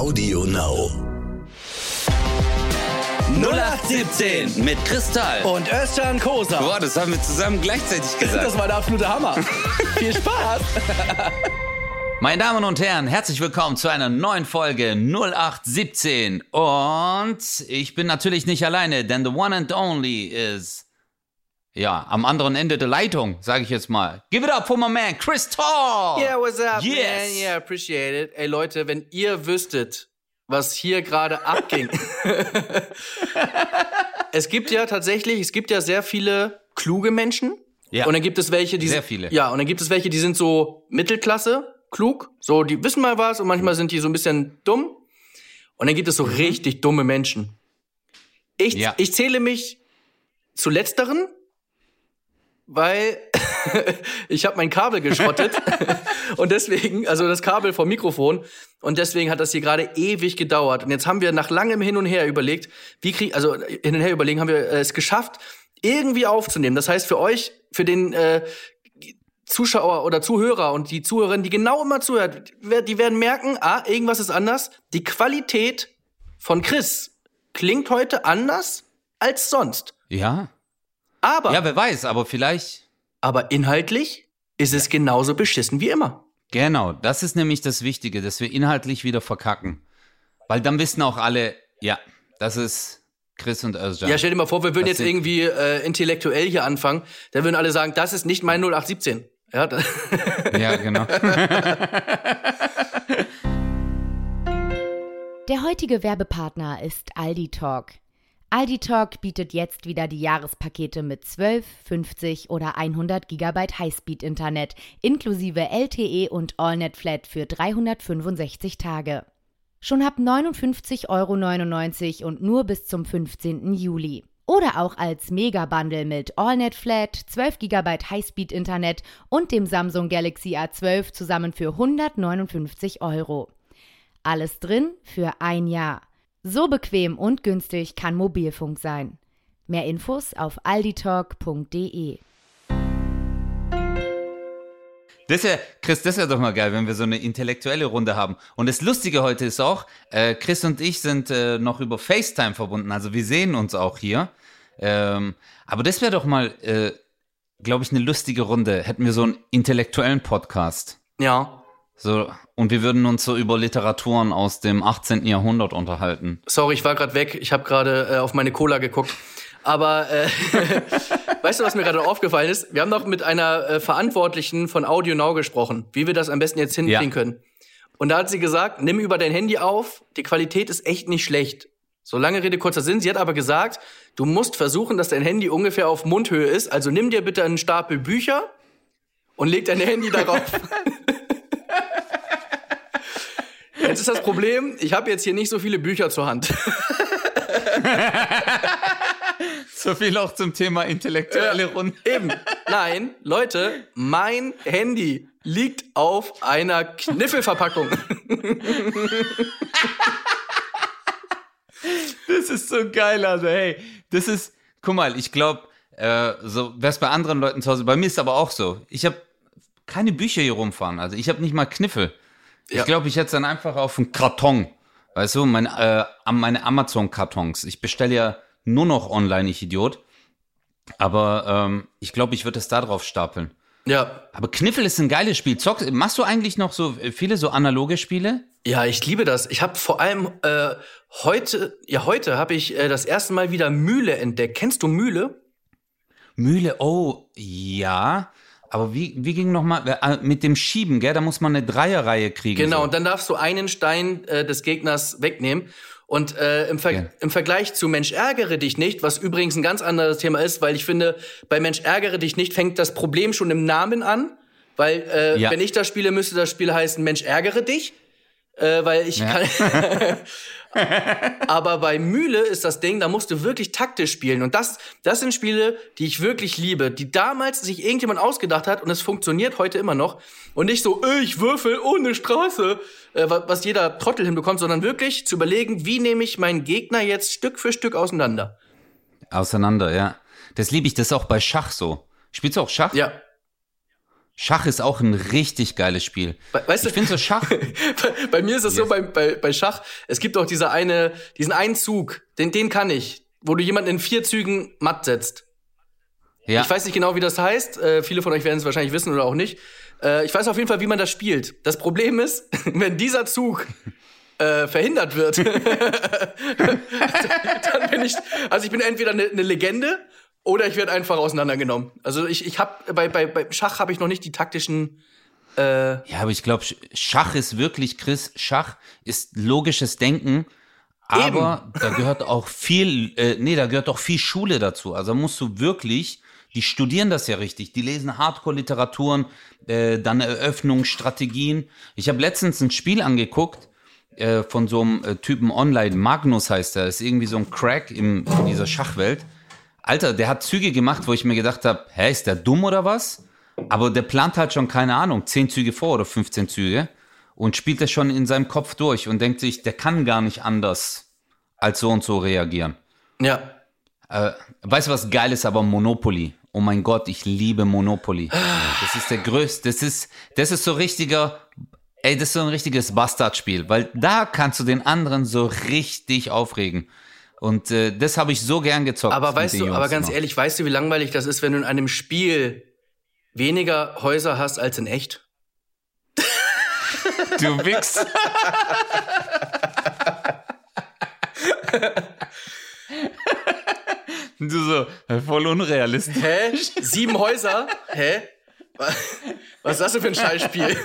Audio Now. 0817 mit Kristall. Und Özcan Kosa. Boah, das haben wir zusammen gleichzeitig gesagt. Das war der absolute Hammer. Viel Spaß. Meine Damen und Herren, herzlich willkommen zu einer neuen Folge 0817. Und ich bin natürlich nicht alleine, denn the one and only is ja, am anderen Ende der Leitung, sage ich jetzt mal. Give it up for my man, Chris Tall. Yeah, what's up, Yes. man? Yeah, appreciate it. Ey, Leute, wenn ihr wüsstet, was hier gerade abging. es gibt ja tatsächlich, es gibt ja sehr viele kluge Menschen. Ja. Und dann gibt es welche, die Sehr viele. Ja, und dann gibt es welche, die sind so Mittelklasse, klug, so die wissen mal was und manchmal sind die so ein bisschen dumm. Und dann gibt es so richtig dumme Menschen. Ich, Mhm. Ja. ich zähle mich zu letzteren, weil ich habe mein Kabel geschrottet und deswegen, also das Kabel vom Mikrofon und deswegen hat das hier gerade ewig gedauert und jetzt haben wir nach langem hin und her überlegt, wie krieg also hin und her überlegen, haben wir äh, es geschafft irgendwie aufzunehmen. Das heißt für euch, für den äh, Zuschauer oder Zuhörer und die Zuhörerin, die genau immer zuhört, die werden merken, ah, irgendwas ist anders. Die Qualität von Chris klingt heute anders als sonst. Ja? Aber Ja, wer weiß, aber vielleicht. aber inhaltlich ist es genauso beschissen wie immer. Genau, das ist nämlich das Wichtige, dass wir inhaltlich wieder verkacken. Weil dann wissen auch alle, ja, das ist Chris und Özcan. Ja, stell dir mal vor, wir würden Das jetzt irgendwie äh, intellektuell hier anfangen. Dann würden alle sagen, das ist nicht mein 0817. Ja, ja genau. Der heutige Werbepartner ist Aldi Talk. Aldi Talk bietet jetzt wieder die Jahrespakete mit 12, 50 oder 100 GB Highspeed-Internet inklusive LTE und AllNet Flat für 365 Tage. Schon ab 59,99 Euro und nur bis zum 15. Juli. Oder auch als Mega-Bundle mit AllNet Flat, 12 GB Highspeed-Internet und dem Samsung Galaxy A12 zusammen für 159 Euro. Alles drin für ein Jahr. So bequem und günstig kann Mobilfunk sein. Mehr Infos auf alditalk.de. Das ist ja, Chris, das wäre doch mal geil, wenn wir so eine intellektuelle Runde haben. Und das Lustige heute ist auch, äh, Chris und ich sind äh, noch über FaceTime verbunden, also wir sehen uns auch hier. Ähm, aber das wäre doch mal, äh, glaube ich, eine lustige Runde. Hätten wir so einen intellektuellen Podcast. ja. So, und wir würden uns so über Literaturen aus dem 18. Jahrhundert unterhalten. Sorry, ich war gerade weg. Ich habe gerade äh, auf meine Cola geguckt. Aber äh, weißt du, was mir gerade aufgefallen ist? Wir haben noch mit einer äh, Verantwortlichen von Audio Now gesprochen, wie wir das am besten jetzt hinkriegen Ja. können. Und da hat sie gesagt, nimm über dein Handy auf, die Qualität ist echt nicht schlecht. So lange Rede, kurzer Sinn. Sie hat aber gesagt, du musst versuchen, dass dein Handy ungefähr auf Mundhöhe ist. Also nimm dir bitte einen Stapel Bücher und leg dein Handy darauf. Jetzt ist das Problem, ich habe jetzt hier nicht so viele Bücher zur Hand. So viel auch zum Thema intellektuelle Runde. Eben. Nein, Leute, mein Handy liegt auf einer Kniffelverpackung. Das ist so geil, also hey, das ist, guck mal, ich glaube, äh, so wäre es bei anderen Leuten zu Hause, bei mir ist aber auch so. Ich habe keine Bücher hier rumfahren, also ich habe nicht mal Kniffel. Ja. Ich glaube, ich hätte es dann einfach auf einen Karton, weißt du, meine, äh, meine Amazon-Kartons. Ich bestelle ja nur noch online, ich Idiot. Aber ähm, ich glaube, ich würde es da drauf stapeln. Ja. Aber Kniffel ist ein geiles Spiel. Zock, machst du eigentlich noch so viele so analoge Spiele? Ja, ich liebe das. Ich habe vor allem äh, heute, ja heute habe ich äh, das erste Mal wieder Mühle entdeckt. Kennst du Mühle? Mühle, oh, ja. Aber wie, wie ging nochmal äh, mit dem Schieben, gell? Da muss man eine Dreierreihe kriegen. Genau, So. und dann darfst du einen Stein äh, des Gegners wegnehmen. Und äh, im, Ver Ja. im Vergleich zu Mensch ärgere dich nicht, was übrigens ein ganz anderes Thema ist, weil ich finde, bei Mensch ärgere dich nicht fängt das Problem schon im Namen an. Weil äh, Ja. wenn ich das spiele, müsste das Spiel heißen Mensch ärgere dich. Äh, weil ich Ja. kann. Aber bei Mühle ist das Ding, da musst du wirklich taktisch spielen. Und das, das sind Spiele, die ich wirklich liebe, die damals sich irgendjemand ausgedacht hat und es funktioniert heute immer noch. Und nicht so, äh, ich würfel ohne Straße, äh, wa- was jeder Trottel hinbekommt, sondern wirklich zu überlegen, wie nehme ich meinen Gegner jetzt Stück für Stück auseinander. Auseinander, ja. Das liebe ich, das ist auch bei Schach so. Spielst du auch Schach? Ja, Schach ist auch ein richtig geiles Spiel. Weißt du, ich finde so Schach. bei, bei, mir ist es yes. so bei, bei, bei Schach, es gibt auch diese eine, diesen einen Zug, den, den kann ich, wo du jemanden in vier Zügen matt setzt. Ja. Ich weiß nicht genau, wie das heißt. Äh, viele von euch werden es wahrscheinlich wissen oder auch nicht. Äh, ich weiß auf jeden Fall, wie man das spielt. Das Problem ist, wenn dieser Zug äh, verhindert wird, dann bin ich, also ich bin entweder eine ne Legende oder ich werde einfach auseinandergenommen. Also ich, ich habe bei, bei, bei Schach habe ich noch nicht die taktischen. Äh ja, aber ich glaube, Schach ist wirklich, Chris, Schach ist logisches Denken. Aber Eben. da gehört auch viel, äh, nee, da gehört auch viel Schule dazu. Also musst du wirklich, die studieren das ja richtig, die lesen Hardcore-Literaturen, äh, dann Eröffnungsstrategien. Ich habe letztens ein Spiel angeguckt äh, von so einem äh, Typen online, Magnus heißt er, ist irgendwie so ein Crack in, in dieser Schachwelt. Alter, der hat Züge gemacht, wo ich mir gedacht habe, hä, ist der dumm oder was? Aber der plant halt schon, keine Ahnung, 10 Züge vor oder 15 Züge und spielt das schon in seinem Kopf durch und denkt sich, der kann gar nicht anders als so und so reagieren. Ja. Äh, weißt du, was geil ist aber Monopoly? Oh mein Gott, ich liebe Monopoly. Das ist der größte, das ist, das ist so richtiger, ey, das ist so ein richtiges Bastardspiel, weil da kannst du den anderen so richtig aufregen. Und äh, das habe ich so gern gezockt. Aber weißt du, aber ganz immer. ehrlich, weißt du, wie langweilig das ist, wenn du in einem Spiel weniger Häuser hast als in echt? Du Wichs. du so, voll unrealistisch. Hä? Sieben Häuser? Hä? Was ist das denn für ein Scheißspiel?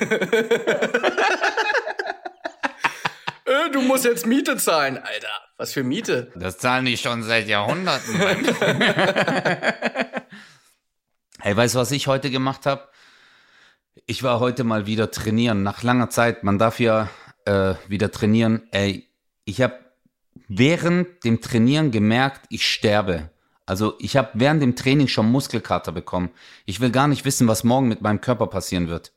Äh, du musst jetzt Miete zahlen, Alter. Was für Miete? Das zahlen die schon seit Jahrhunderten. hey, weißt du, was ich heute gemacht habe? Ich war heute mal wieder trainieren. Nach langer Zeit, man darf ja äh, wieder trainieren. Ey, ich habe während dem Trainieren gemerkt, ich sterbe. Also ich habe während dem Training schon Muskelkater bekommen. Ich will gar nicht wissen, was morgen mit meinem Körper passieren wird.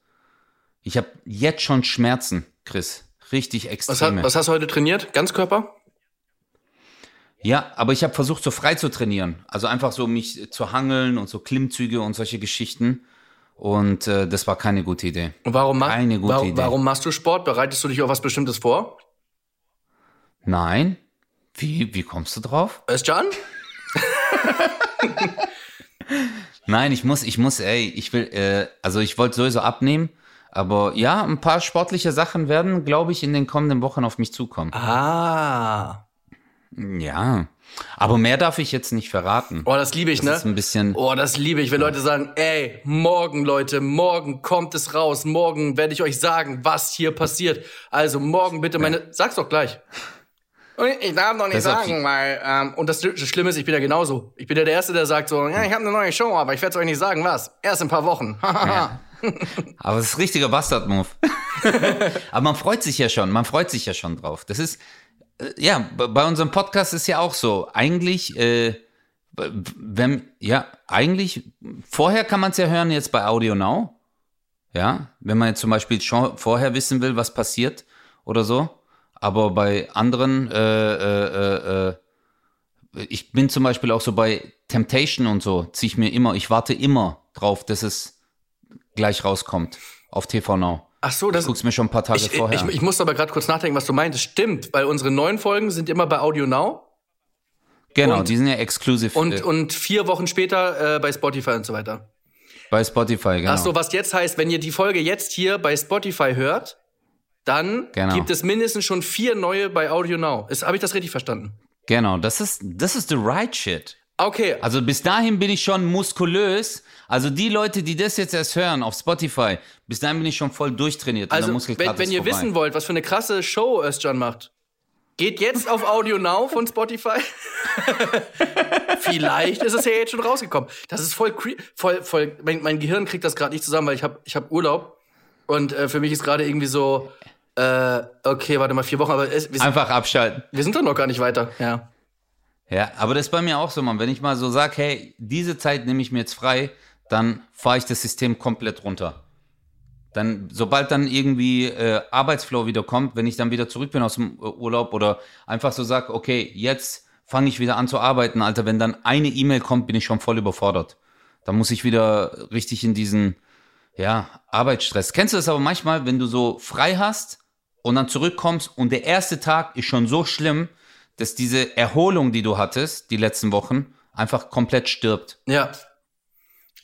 Ich habe jetzt schon Schmerzen, Chris. Richtig extrem. Was, was hast du heute trainiert? Ganzkörper? Ja, aber ich habe versucht, so frei zu trainieren. Also einfach so mich zu hangeln und so Klimmzüge und solche Geschichten. Und äh, das war keine gute Idee. Und warum, ma keine gute wa Idee. warum machst du Sport? Bereitest du dich auf was Bestimmtes vor? Nein. Wie, wie kommst du drauf? Özcan? Nein, ich muss, ich muss, ey, ich will, äh, also ich wollte sowieso abnehmen aber ja, ein paar sportliche Sachen werden, glaube ich, in den kommenden Wochen auf mich zukommen. Ah. Ja. Aber mehr darf ich jetzt nicht verraten. Oh, das liebe ich, das ne? Ist ein bisschen. Oh, das liebe ich, wenn Leute sagen, ey, morgen, Leute, morgen kommt es raus. Morgen werde ich euch sagen, was hier passiert. Also morgen bitte meine. Ja. Sag's doch gleich. Ich darf noch nicht das sagen, weil ähm, und das, Schlimme ist, ich bin ja genauso. Ich bin ja der Erste, der sagt so, ja, ich habe eine neue Show, aber ich werde es euch nicht sagen, was. Erst in ein paar Wochen. ja. Aber es ist richtiger Bastard-Move. Aber man freut sich ja schon, man freut sich ja schon drauf. Das ist, äh, ja, bei unserem Podcast ist ja auch so. Eigentlich, äh, wenn, ja, eigentlich, vorher kann man es ja hören jetzt bei Audio Now. Ja, wenn man jetzt zum Beispiel schon vorher wissen will, was passiert oder so. Aber bei anderen, äh, äh, äh, ich bin zum Beispiel auch so bei Temptation und so, ziehe ich mir immer, ich warte immer drauf, dass es gleich rauskommt auf TV Now. Ach so, das guckst mir schon ein paar Tage ich, vorher. Ich, ich, muss aber gerade kurz nachdenken, was du meintest. Stimmt, weil unsere neuen Folgen sind immer bei Audio Now. Genau, und, die sind ja exklusiv. Und, äh, und vier Wochen später äh, bei Spotify und so weiter. Bei Spotify, genau. Ach so, was jetzt heißt, wenn ihr die Folge jetzt hier bei Spotify hört, dann genau. gibt es mindestens schon vier neue bei Audio Now. Habe ich das richtig verstanden? Genau, das ist, das ist the right shit. Okay. Also bis dahin bin ich schon muskulös. Also die Leute, die das jetzt erst hören auf Spotify, bis dahin bin ich schon voll durchtrainiert. Also wenn, wenn ihr wissen wollt, was für eine krasse Show Özcan macht, geht jetzt auf Audio Now von Spotify. Vielleicht ist es ja jetzt schon rausgekommen. Das ist voll, voll, voll. Mein, mein Gehirn kriegt das gerade nicht zusammen, weil ich habe, ich habe Urlaub und äh, für mich ist gerade irgendwie so. Äh, okay, warte mal, vier Wochen, aber es, einfach abschalten. Wir sind doch noch gar nicht weiter. Ja. Ja, aber das ist bei mir auch so, man. Wenn ich mal so sage, hey, diese Zeit nehme ich mir jetzt frei, dann fahre ich das System komplett runter. Dann, sobald dann irgendwie äh, Arbeitsflow wieder kommt, wenn ich dann wieder zurück bin aus dem äh, Urlaub oder einfach so sage, okay, jetzt fange ich wieder an zu arbeiten, Alter, wenn dann eine E-Mail kommt, bin ich schon voll überfordert. Da muss ich wieder richtig in diesen, ja, Arbeitsstress. Kennst du das aber manchmal, wenn du so frei hast und dann zurückkommst und der erste Tag ist schon so schlimm, dass diese Erholung, die du hattest, die letzten Wochen, einfach komplett stirbt. Ja.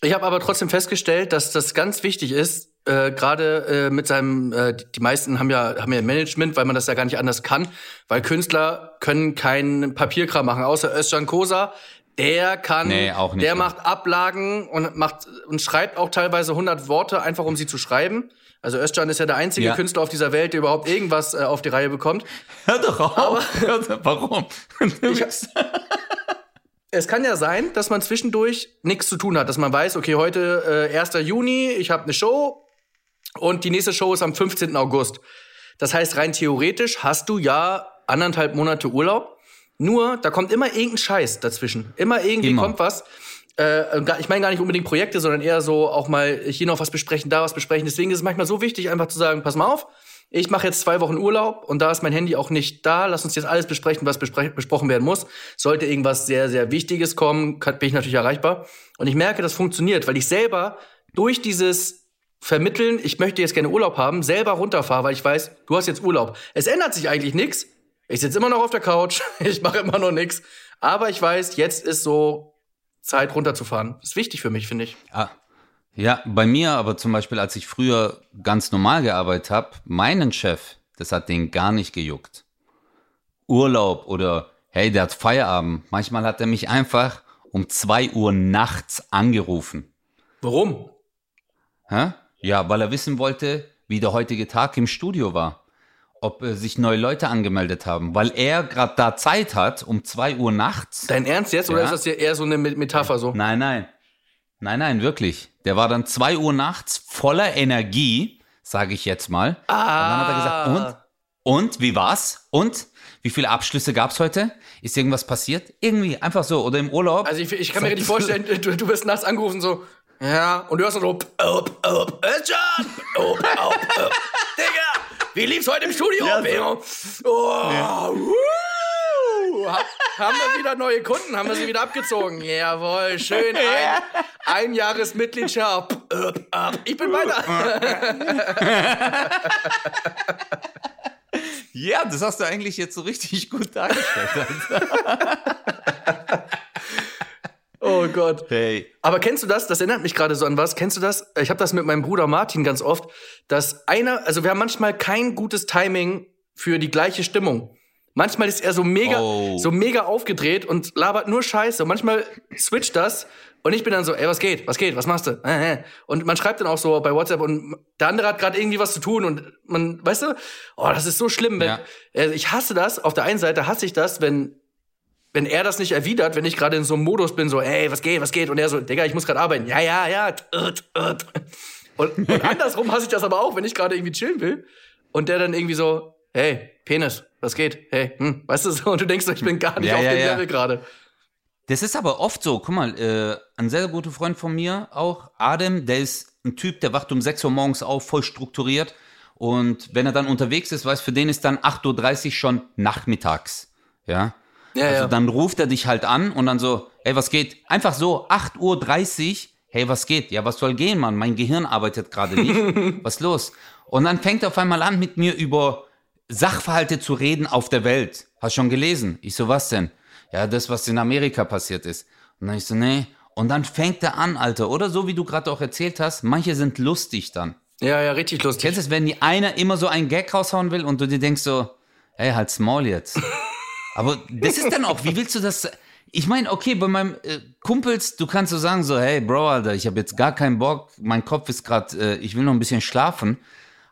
Ich habe aber trotzdem festgestellt, dass das ganz wichtig ist, äh, gerade äh, mit seinem, äh, die meisten haben ja, haben ja Management, weil man das ja gar nicht anders kann, weil Künstler können keinen Papierkram machen, außer Özcan Kosa. Der kann, Nee, auch nicht, der macht Ablagen und macht und schreibt auch teilweise 100 Worte einfach, um sie zu schreiben. Also Özcan ist ja der einzige Ja. Künstler auf dieser Welt, der überhaupt irgendwas äh, auf die Reihe bekommt. Hör doch auf. Doch- Warum? Es kann ja sein, dass man zwischendurch nichts zu tun hat, dass man weiß, okay, heute äh, 1. Juni, ich habe eine Show und die nächste Show ist am 15. August. Das heißt, rein theoretisch hast du ja anderthalb Monate Urlaub. Nur, da kommt immer irgendein Scheiß dazwischen. Immer irgendwie Immer. kommt was. Äh, gar- ich meine gar nicht unbedingt Projekte, sondern eher so auch mal hier noch was besprechen, da was besprechen. Deswegen ist es manchmal so wichtig, einfach zu sagen, pass mal auf, ich mache jetzt zwei Wochen Urlaub und da ist mein Handy auch nicht da. Lass uns jetzt alles besprechen, was bespre besprochen werden muss. Sollte irgendwas sehr, sehr Wichtiges kommen, kann, bin ich natürlich erreichbar. Und ich merke, das funktioniert, weil ich selber durch dieses Vermitteln, ich möchte jetzt gerne Urlaub haben, selber runterfahre, weil ich weiß, du hast jetzt Urlaub. Es ändert sich eigentlich nichts. Ich sitze immer noch auf der Couch, ich mache immer noch nichts. Aber ich weiß, jetzt ist so Zeit runterzufahren. Ist wichtig für mich, finde ich. Ah, ja, bei mir aber zum Beispiel, als ich früher ganz normal gearbeitet habe, meinen Chef, das hat den gar nicht gejuckt. Urlaub oder hey, der hat Feierabend. Manchmal hat er mich einfach um zwei Uhr nachts angerufen. Warum? Hä? Ja, weil er wissen wollte, wie der heutige Tag im Studio war. Ob äh, sich neue Leute angemeldet haben. Weil er gerade da Zeit hat, um zwei Uhr nachts. Dein Ernst jetzt? Oder Ja. ist das hier eher so eine Me- Metapher so? Nein, nein. Nein, nein, wirklich. Der war dann zwei Uhr nachts voller Energie, sage ich jetzt mal. Und dann hat er gesagt, und? Und, wie war's? Und? Wie viele Abschlüsse gab's heute? Ist irgendwas passiert? Irgendwie, einfach so. Oder im Urlaub? Also ich, ich kann mir richtig vorstellen, du, du wirst nachts angerufen so, ja, und du hörst so, up, up, up, Özcan, up, up, up. Digga, wie lief's heute im Studio? Ja, oh, wuh. Ha- haben wir wieder neue Kunden, haben wir sie wieder abgezogen. Jawohl, schön, ein, ein Jahresmitgliedschaft. Ich bin weiter. ja, das hast du eigentlich jetzt so richtig gut dargestellt. Oh Gott. hey. Aber kennst du das? Das erinnert mich gerade so an was. Kennst du das? Ich habe das mit meinem Bruder Martin ganz oft, dass einer, also wir haben manchmal kein gutes Timing für die gleiche Stimmung. Manchmal ist er so mega, Oh. so mega aufgedreht und labert nur Scheiße. Und manchmal switcht das und ich bin dann so, ey, was geht? Was geht? Was machst du? Und man schreibt dann auch so bei WhatsApp und der andere hat gerade irgendwie was zu tun und man, weißt du, oh, das ist so schlimm. Wenn, Ja. äh, ich hasse das. Auf der einen Seite hasse ich das, wenn wenn er das nicht erwidert, wenn ich gerade in so einem Modus bin, so, ey, was geht, was geht? Und er so, Digga, ich muss gerade arbeiten. Ja, ja, ja. äh, äh, Und, und andersrum hasse ich das aber auch, wenn ich gerade irgendwie chillen will. Und der dann irgendwie so, hey, Penis, was geht? Hey, hm, weißt du so? Und du denkst so, ich bin gar nicht Ja, auf ja, dem ja. Level gerade. Das ist aber oft so. Guck mal, äh, ein sehr guter Freund von mir auch, Adem, der ist ein Typ, der wacht um 6 Uhr morgens auf, voll strukturiert. Und wenn er dann unterwegs ist, weiß, für den ist dann 8.30 Uhr schon nachmittags. Ja. Ja, also ja. dann ruft er dich halt an und dann so, ey, was geht? Einfach so, 8.30 Uhr, hey, was geht? Ja, was soll gehen, Mann? Mein Gehirn arbeitet gerade nicht. was los? Und dann fängt er auf einmal an, mit mir über Sachverhalte zu reden auf der Welt. Hast schon gelesen? Ich so, was denn? Ja, das, was in Amerika passiert ist. Und dann ich so, nee. Und dann fängt er an, Alter. Oder so, wie du gerade auch erzählt hast, manche sind lustig dann. Ja, ja, richtig lustig. Kennst du es, wenn die einer immer so einen Gag raushauen will und du dir denkst so, ey, halt Small jetzt. Aber das ist dann auch, wie willst du das? Ich meine, okay, bei meinem äh, Kumpels, du kannst so sagen so, hey Bro, Alter, ich habe jetzt gar keinen Bock, mein Kopf ist gerade, äh, ich will noch ein bisschen schlafen.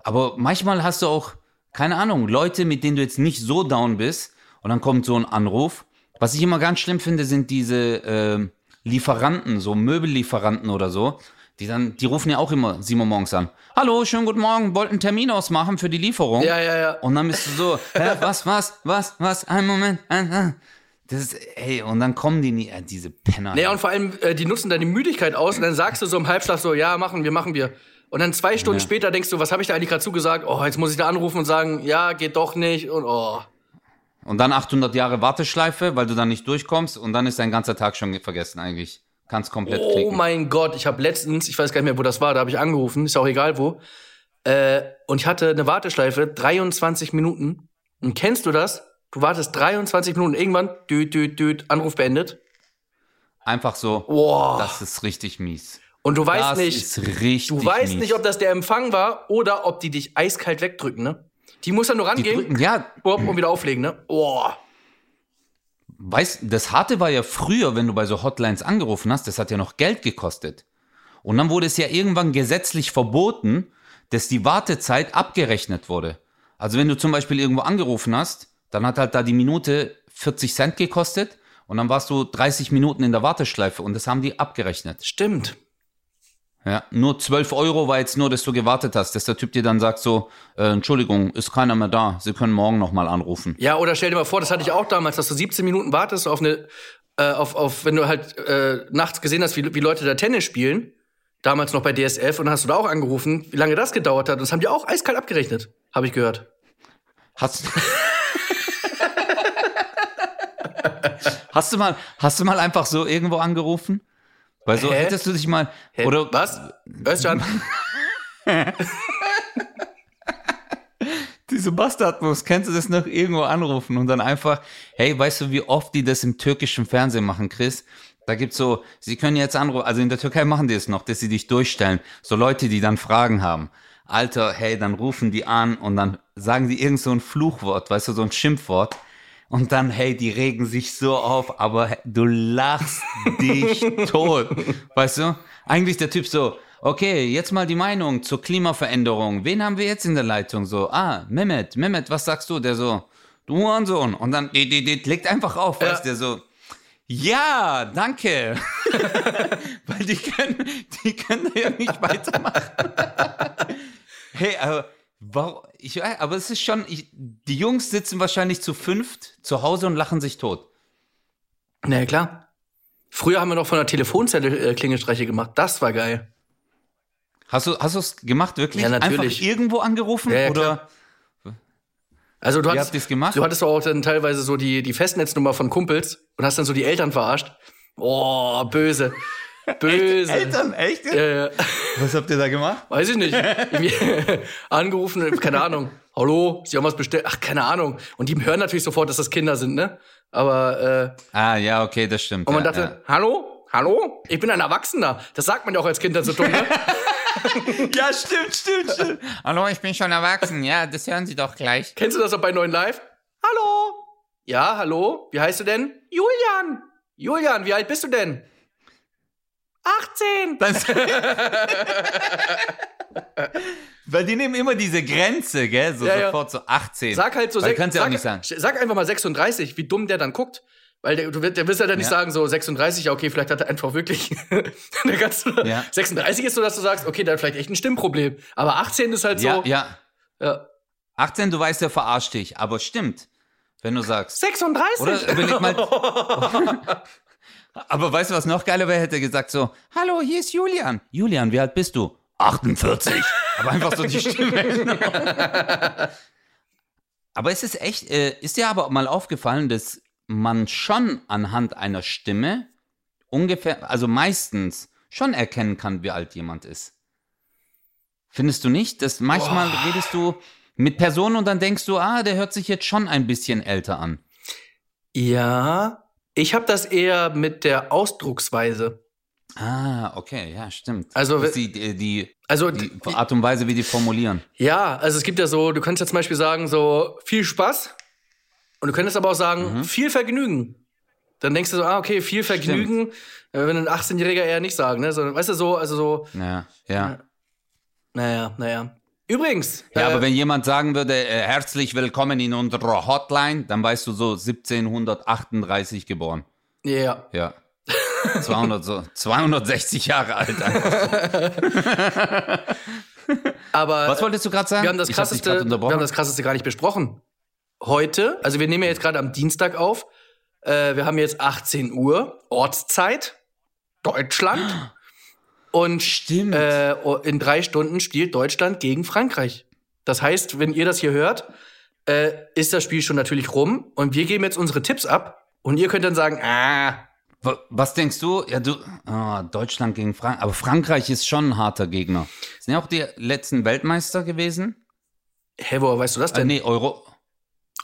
Aber manchmal hast du auch, keine Ahnung, Leute, mit denen du jetzt nicht so down bist und dann kommt so ein Anruf. Was ich immer ganz schlimm finde, sind diese äh, Lieferanten, so Möbellieferanten oder so. Die dann, die rufen ja auch immer 7 Uhr morgens an. Hallo, schönen guten Morgen, wollten einen Termin ausmachen für die Lieferung. Ja, ja, ja. Und dann bist du so, hä, was, was, was, was, ein Moment, ein, ein. Das ist, ey, und dann kommen die nie, äh, diese Penner. Naja, und vor allem, äh, die nutzen deine Müdigkeit aus und dann sagst du so im Halbschlaf so, ja, machen wir, machen wir. Und dann zwei Stunden Ja. später denkst du, was habe ich da eigentlich gerade zugesagt? Oh, jetzt muss ich da anrufen und sagen, ja, geht doch nicht. Und oh. Und dann 800 Jahre Warteschleife, weil du dann nicht durchkommst und dann ist dein ganzer Tag schon vergessen eigentlich. Kannst komplett Oh klicken. mein Gott, ich habe letztens, ich weiß gar nicht mehr, wo das war, da habe ich angerufen, ist auch egal wo. Äh, und ich hatte eine Warteschleife, 23 Minuten. Und kennst du das? Du wartest 23 Minuten, irgendwann, düt, düt, düt, Anruf beendet. Einfach so. Boah. Das ist richtig mies. Und du weißt das nicht, du weißt mies. nicht, ob das der Empfang war oder ob die dich eiskalt wegdrücken, ne? Die muss dann nur rangehen drücken, ja, und wieder auflegen, ne? Boah. Weißt, das Harte war ja früher, wenn du bei so Hotlines angerufen hast, das hat ja noch Geld gekostet. Und dann wurde es ja irgendwann gesetzlich verboten, dass die Wartezeit abgerechnet wurde. Also wenn du zum Beispiel irgendwo angerufen hast, dann hat halt da die Minute 40 Cent gekostet und dann warst du 30 Minuten in der Warteschleife und das haben die abgerechnet. Stimmt. Ja, nur 12 Euro war jetzt nur, dass du gewartet hast, dass der Typ dir dann sagt so, äh, Entschuldigung, ist keiner mehr da, Sie können morgen nochmal anrufen. Ja, oder stell dir mal vor, das hatte ich auch damals, dass du 17 Minuten wartest auf eine, äh, auf, auf, wenn du halt äh, nachts gesehen hast, wie, wie Leute da Tennis spielen, damals noch bei DSF, und dann hast du da auch angerufen, wie lange das gedauert hat. Und das haben die auch eiskalt abgerechnet, habe ich gehört. Hast, hast du mal, hast du mal einfach so irgendwo angerufen? Weil so Hä? hättest du dich mal, Hä, oder was? Özcan? diese Bastardmus, kennst du das noch irgendwo anrufen und dann einfach, hey, weißt du, wie oft die das im türkischen Fernsehen machen, Chris? Da gibt's so, sie können jetzt anrufen, also in der Türkei machen die es noch, dass sie dich durchstellen. So Leute, die dann Fragen haben. Alter, hey, dann rufen die an und dann sagen die irgend so ein Fluchwort, weißt du, so ein Schimpfwort. Und dann, hey, die regen sich so auf, aber du lachst dich tot. Weißt du? Eigentlich der Typ so, okay, jetzt mal die Meinung zur Klimaveränderung. Wen haben wir jetzt in der Leitung? So, ah, Mehmet, Mehmet, was sagst du? Der so, du Hurensohn. Und dann, die, die, die, legt einfach auf, weißt du, der so, ja, danke. Weil die können, die können da ja nicht weitermachen. hey, aber, warum, ich, weiß, aber es ist schon, ich, die Jungs sitzen wahrscheinlich zu fünft zu Hause und lachen sich tot. Na ja, klar. Früher haben wir noch von der Telefonzelle Klingelstreiche gemacht. Das war geil. Hast du hast es gemacht, wirklich? Ja, natürlich. Einfach irgendwo angerufen? Ja, ja, oder? klar. Also du Wie hattest, habt gemacht? du hattest auch dann teilweise so die, die Festnetznummer von Kumpels und hast dann so die Eltern verarscht. Oh, böse. Böse. Eltern, echt? Ja, ja. Was habt ihr da gemacht? Weiß ich nicht. Irgendwie angerufen, keine Ahnung. Hallo, Sie haben was bestellt? Ach, keine Ahnung. Und die hören natürlich sofort, dass das Kinder sind, ne? Aber äh, Ah, ja, okay, das stimmt. und man ja, dachte, hallo, hallo, ich bin ein Erwachsener. Das sagt man ja auch als Kind dann so dumm, ne? ja. ja, stimmt, stimmt, stimmt. Hallo, ich bin schon erwachsen. Ja, das hören Sie doch gleich. Kennst du das auch bei Neuen Live? Hallo. Ja, hallo. Wie heißt du denn? Julian. Julian, wie alt bist du denn? 18. Das Weil die nehmen immer diese Grenze, gell? So Ja, ja. sofort so 18. Sag halt so Weil sech- kannst ja auch sag, nicht sagen. Sag einfach mal 36, wie dumm der dann guckt. Weil der, du wirst, der wirst ja dann nicht Ja. sagen, so 36, ja, okay, vielleicht hat er einfach wirklich. der du, Ja. 36 ist so, dass du sagst, okay, der hat vielleicht echt ein Stimmproblem. Aber 18 ist halt so. ja. ja. 18, du weißt, der verarscht dich. Aber stimmt, wenn du sagst. 36? Oder überleg mal. Aber weißt du, was noch geiler wäre? Hätte er gesagt so, hallo, hier ist Julian. Julian, wie alt bist du? 48. Aber einfach so die Stimme. aber es ist echt, äh, ist dir aber mal aufgefallen, dass man schon anhand einer Stimme ungefähr, also meistens schon erkennen kann, wie alt jemand ist. Findest du nicht? Dass manchmal redest du mit Personen und dann denkst du, ah, der hört sich jetzt schon ein bisschen älter an. Ja. Ich habe das eher mit der Ausdrucksweise. Ah, okay, ja, stimmt. Also, die, die, die, Also, die die- Art und Weise, wie die formulieren. ja, also es gibt ja so, du könntest ja zum Beispiel sagen, so viel Spaß. Und du könntest aber auch sagen, Mhm. viel Vergnügen. Dann denkst du so, ah, okay, viel Vergnügen. Äh, wenn ein 18-Jähriger eher nicht sagen, ne? Sondern, weißt du, so, also so, Ja, ja. naja, naja. Übrigens, Ja, äh, aber wenn jemand sagen würde, äh, herzlich willkommen in unserer Hotline, dann weißt du so 1738 geboren. ja. Ja. 200, so, 260 Jahre alt. Aber Was wolltest du gerade sagen? wir haben das Ich krasseste, wir haben das krasseste gar nicht besprochen. Heute, also wir nehmen ja jetzt gerade am Dienstag auf. Äh, wir haben jetzt 18 Uhr Ortszeit, Deutschland. Und Stimmt. äh, in drei Stunden spielt Deutschland gegen Frankreich. Das heißt, wenn ihr das hier hört, äh, ist das Spiel schon natürlich rum und wir geben jetzt unsere Tipps ab und ihr könnt dann sagen, ah, Was denkst du? Ja, du, oh, Deutschland gegen Frankreich. Aber Frankreich ist schon ein harter Gegner. Sind ja auch die letzten Weltmeister gewesen? Hä, woher weißt du das denn? Äh, nee, Euro.